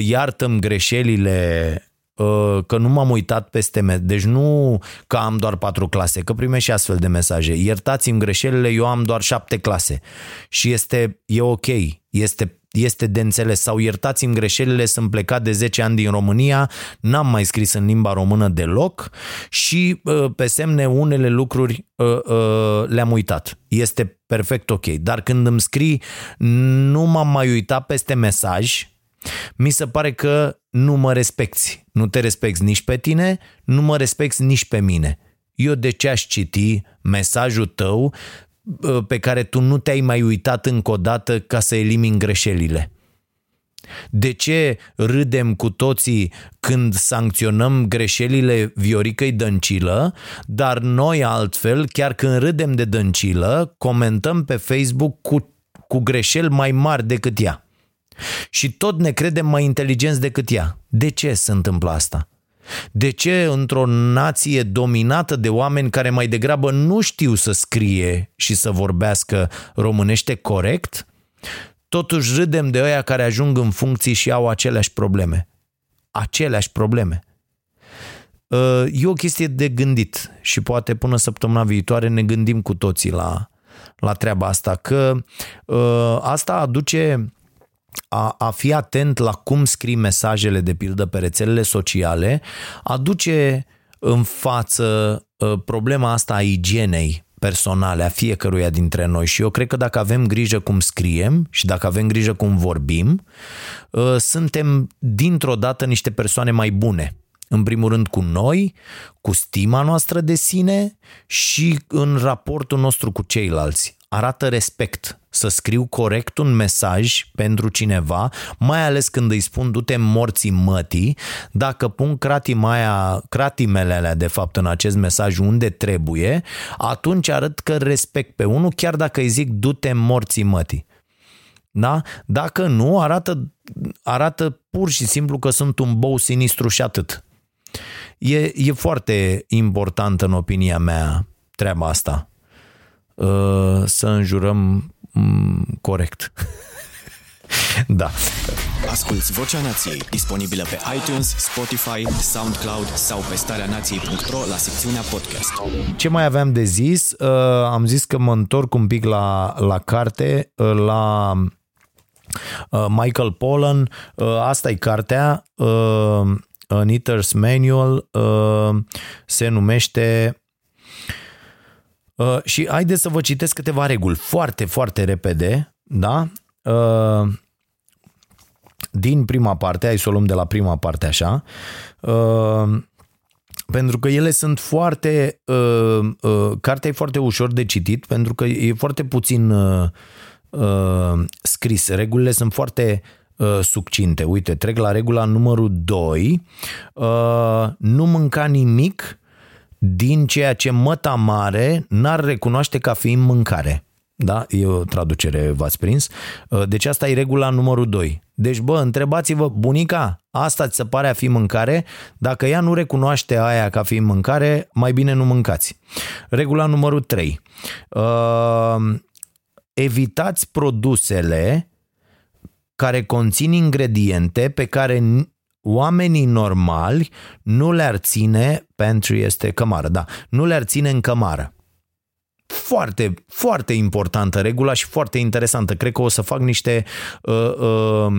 iartă-mi greșelile uh, că nu m-am uitat peste me- deci nu că am doar patru clase, că primești și astfel de mesaje. Iertați-mi greșelile, eu am doar șapte clase. Și este, e ok, este este de înțeles sau iertați-mi greșelile, sunt plecat de 10 ani din România, n-am mai scris în limba română deloc și uh, pe semne unele lucruri le-am uitat. Este perfect ok. Dar când îmi scrii nu m-am mai uitat peste mesaj, mi se pare că nu mă respecti. Nu te respecti nici pe tine, nu mă respecti nici pe mine. Eu de ce aș citi mesajul tău pe care tu nu te-ai mai uitat încă o dată ca să elimini greșelile? De ce râdem cu toții când sancționăm greșelile Vioricăi Dăncilă, dar noi altfel, chiar când râdem de Dăncilă, comentăm pe Facebook cu, cu greșeli mai mari decât ea? Și tot ne credem mai inteligenți decât ea. De ce se întâmplă asta? De ce într-o nație dominată de oameni care mai degrabă nu știu să scrie și să vorbească românește corect, totuși râdem de ăia care ajung în funcții și au aceleași probleme. Aceleași probleme. E o chestie de gândit și poate până săptămâna viitoare ne gândim cu toții la, la treaba asta, că asta aduce a, a fi atent la cum scrii mesajele de pildă pe rețelele sociale aduce în față uh, problema asta a igienei personale a fiecăruia dintre noi și eu cred că dacă avem grijă cum scriem și dacă avem grijă cum vorbim, uh, suntem dintr-o dată niște persoane mai bune. În primul rând cu noi, cu stima noastră de sine și în raportul nostru cu ceilalți. Arată respect să scriu corect un mesaj pentru cineva, mai ales când îi spun du-te morții mătii, dacă pun cratimaia, cratimele alea de fapt în acest mesaj unde trebuie, atunci arăt că respect pe unul, chiar dacă îi zic du-te morții mătii. Da? Dacă nu, arată, arată pur și simplu că sunt un bou sinistru și atât. E, e foarte important în opinia mea treaba asta. Uh, să înjurăm mm, corect. <laughs> da. Asculți Vocea Nației, disponibilă pe iTunes, Spotify, SoundCloud sau pe starea nației.ro la secțiunea podcast. Ce mai aveam de zis? Uh, am zis că mă întorc un pic la, la carte, uh, la uh, Michael Pollan. Uh, asta e cartea. Uh, An Eater's Manual uh, se numește uh, și haideți să vă citesc câteva reguli foarte, foarte repede, da? Uh, din prima parte, hai să o luăm de la prima parte așa, uh, pentru că ele sunt foarte, uh, uh, cartea e foarte ușor de citit, pentru că e foarte puțin uh, uh, scris, regulile sunt foarte uh, succinte. Uite, trec la regula numărul 2, uh, nu mânca nimic din ceea ce măta mare n-ar recunoaște ca fiind mâncare. Da? E o traducere, v-ați prins. Uh, deci asta e regula numărul 2. Deci, bă, întrebați-vă, bunica, asta ți se pare a fi mâncare? Dacă ea nu recunoaște aia ca fiind mâncare, mai bine nu mâncați. Regula numărul 3. Uh, evitați produsele care conțin ingrediente pe care oamenii normali nu le-ar ține, pantry este cămară, da, nu le-ar ține în cămară foarte, foarte importantă regula și foarte interesantă. Cred că o să fac niște uh, uh,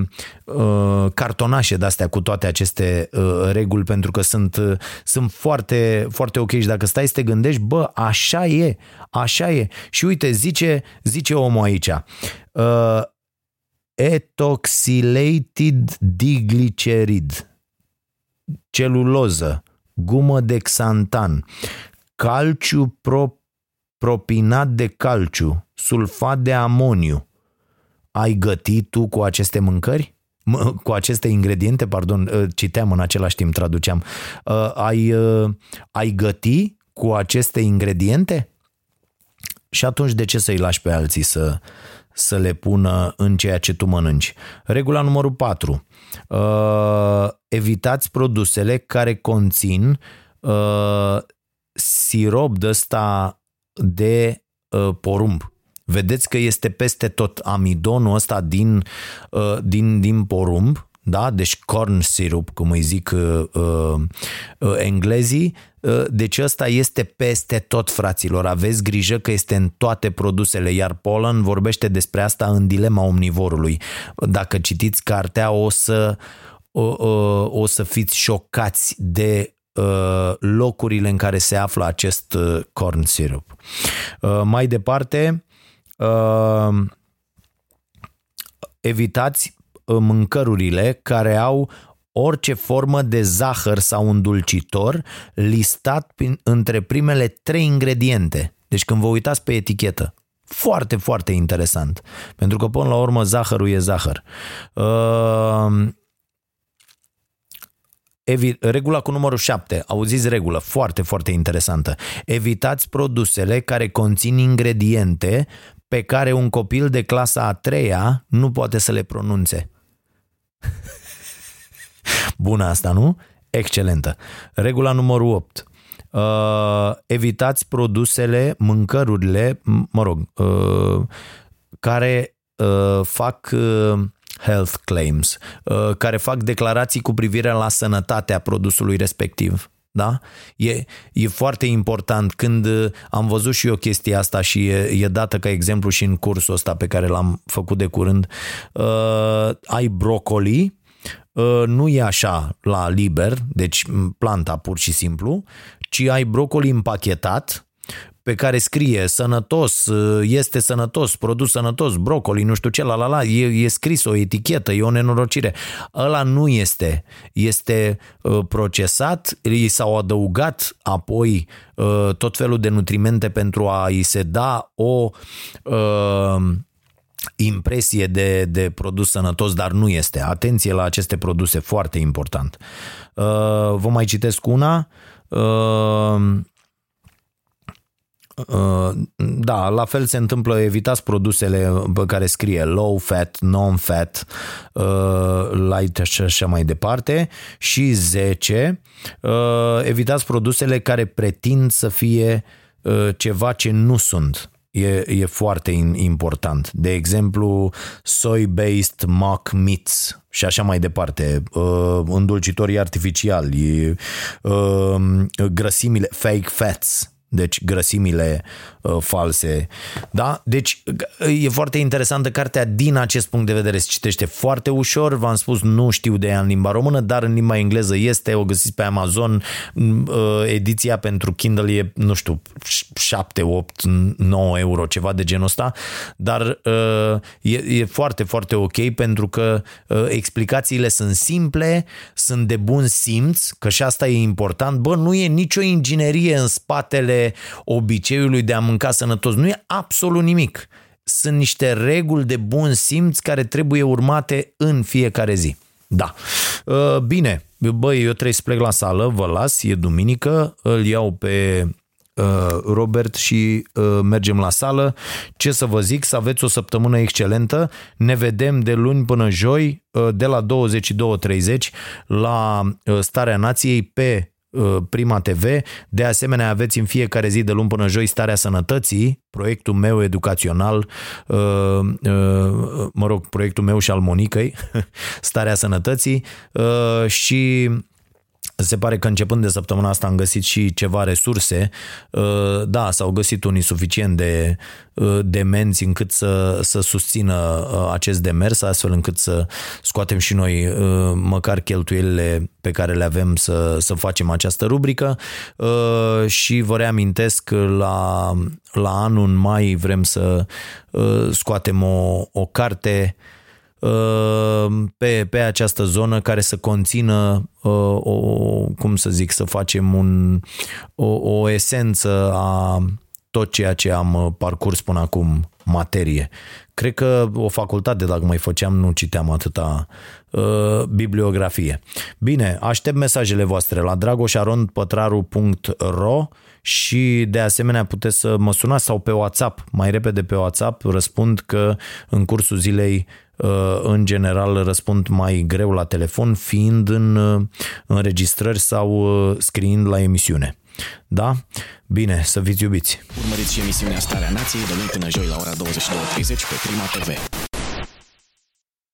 uh, cartonașe de-astea cu toate aceste uh, reguli pentru că sunt, uh, sunt foarte, foarte ok și dacă stai să te gândești, bă, așa e, așa e. Și uite, zice, zice omul aici, uh, ethoxylated diglicerid, celuloză, gumă de xantan, calciu pro propinat de calciu, sulfat de amoniu. Ai gătit tu cu aceste mâncări? cu aceste ingrediente, pardon, ă, citeam în același timp, traduceam. Ă, ai, ă, ai găti cu aceste ingrediente? Și atunci de ce să-i lași pe alții să, să le pună în ceea ce tu mănânci? Regula numărul 4. Evitați produsele care conțin sirop de ăsta de uh, porumb. Vedeți că este peste tot amidonul ăsta din, uh, din, din porumb, da? deci corn syrup, cum îi zic uh, uh, englezii, uh, deci ăsta este peste tot, fraților. Aveți grijă că este în toate produsele, iar Polan vorbește despre asta în dilema omnivorului. Dacă citiți cartea, o să, o, o, o să fiți șocați de Uh, locurile în care se află acest uh, corn syrup. Uh, mai departe, evitați mâncărurile care au orice formă de zahăr sau îndulcitor listat prin, între primele trei ingrediente. Deci când vă uitați pe etichetă, foarte, foarte interesant. Pentru că până la urmă zahărul e zahăr. Uh, Evi- regula cu numărul 7, auziți regulă, foarte, foarte interesantă. Evitați produsele care conțin ingrediente pe care un copil de clasa a treia nu poate să le pronunțe. <laughs> Bună asta, nu? Excelentă. Regula numărul 8. Uh, evitați produsele, mâncărurile, mă rog, uh, care uh, fac uh, health claims, uh, care fac declarații cu privire la sănătatea produsului respectiv. Da? E, e foarte important când uh, am văzut și eu chestia asta și e, e dată ca exemplu și în cursul ăsta pe care l-am făcut de curând. Uh, ai brocoli, uh, nu e așa la liber, deci planta pur și simplu, ci ai brocoli împachetat, pe care scrie sănătos, este sănătos, produs sănătos, brocoli, nu știu ce, la la la, e, e scris o etichetă, e o nenorocire. Ăla nu este. Este uh, procesat, i s-au adăugat apoi uh, tot felul de nutrimente pentru a i se da o uh, impresie de, de produs sănătos, dar nu este. Atenție la aceste produse, foarte important. Vă mai citesc una. Uh, da, la fel se întâmplă, evitați produsele pe care scrie low fat, non-fat, uh, light și așa mai departe. Și 10, uh, evitați produsele care pretind să fie ceva ce nu sunt. E, e foarte important. De exemplu, soy-based mock meats și așa mai departe, uh, îndulcitorii artificiali, uh, grăsimile fake fats, deci grăsimile uh, false. Da? Deci e foarte interesantă cartea din acest punct de vedere. Se citește foarte ușor, v-am spus, nu știu de ea în limba română, dar în limba engleză este, o găsiți pe Amazon, uh, ediția pentru Kindle e, nu știu, 7, 8, 9 euro, ceva de genul ăsta, dar uh, e, e foarte, foarte ok pentru că uh, explicațiile sunt simple, sunt de bun simț, că și asta e important. Bă, nu e nicio inginerie în spatele obiceiului de a mânca sănătos, nu e absolut nimic. Sunt niște reguli de bun simț care trebuie urmate în fiecare zi. Da. Uh, bine, băi, eu trebuie să plec la sală, vă las, e duminică, îl iau pe Uh, Robert și uh, mergem la sală. Ce să vă zic, să aveți o săptămână excelentă. Ne vedem de luni până joi uh, de la 22.30 la Starea Nației pe Prima TV. De asemenea, aveți în fiecare zi de luni până joi Starea Sănătății, proiectul meu educațional, mă rog, proiectul meu și al Monicăi, <laughs> Starea Sănătății și se pare că începând de săptămâna asta am găsit și ceva resurse. Uh, da, s-au găsit unii suficient de uh, demenți încât să, să susțină uh, acest demers, astfel încât să scoatem și noi măcar cheltuielile pe care le avem să, să facem această rubrică și vă reamintesc la, la anul în mai vrem să scoatem o, o carte Uh, pe, pe această zonă care să conțină uh, o, cum să zic, să facem un, o, o esență a tot ceea ce am uh, parcurs până acum materie. Cred că o facultate, dacă mai făceam, nu citeam atâta uh, bibliografie. Bine, aștept mesajele voastre la dragoșarondpătraru.ro și de asemenea puteți să mă sunați sau pe WhatsApp, mai repede pe WhatsApp, răspund că în cursul zilei Uh, în general răspund mai greu la telefon, fiind în uh, înregistrări sau uh, scriind la emisiune. Da? Bine, să fiți iubiți! Urmăriți și emisiunea Starea Nației de luni până joi la ora 22.30 pe Prima TV.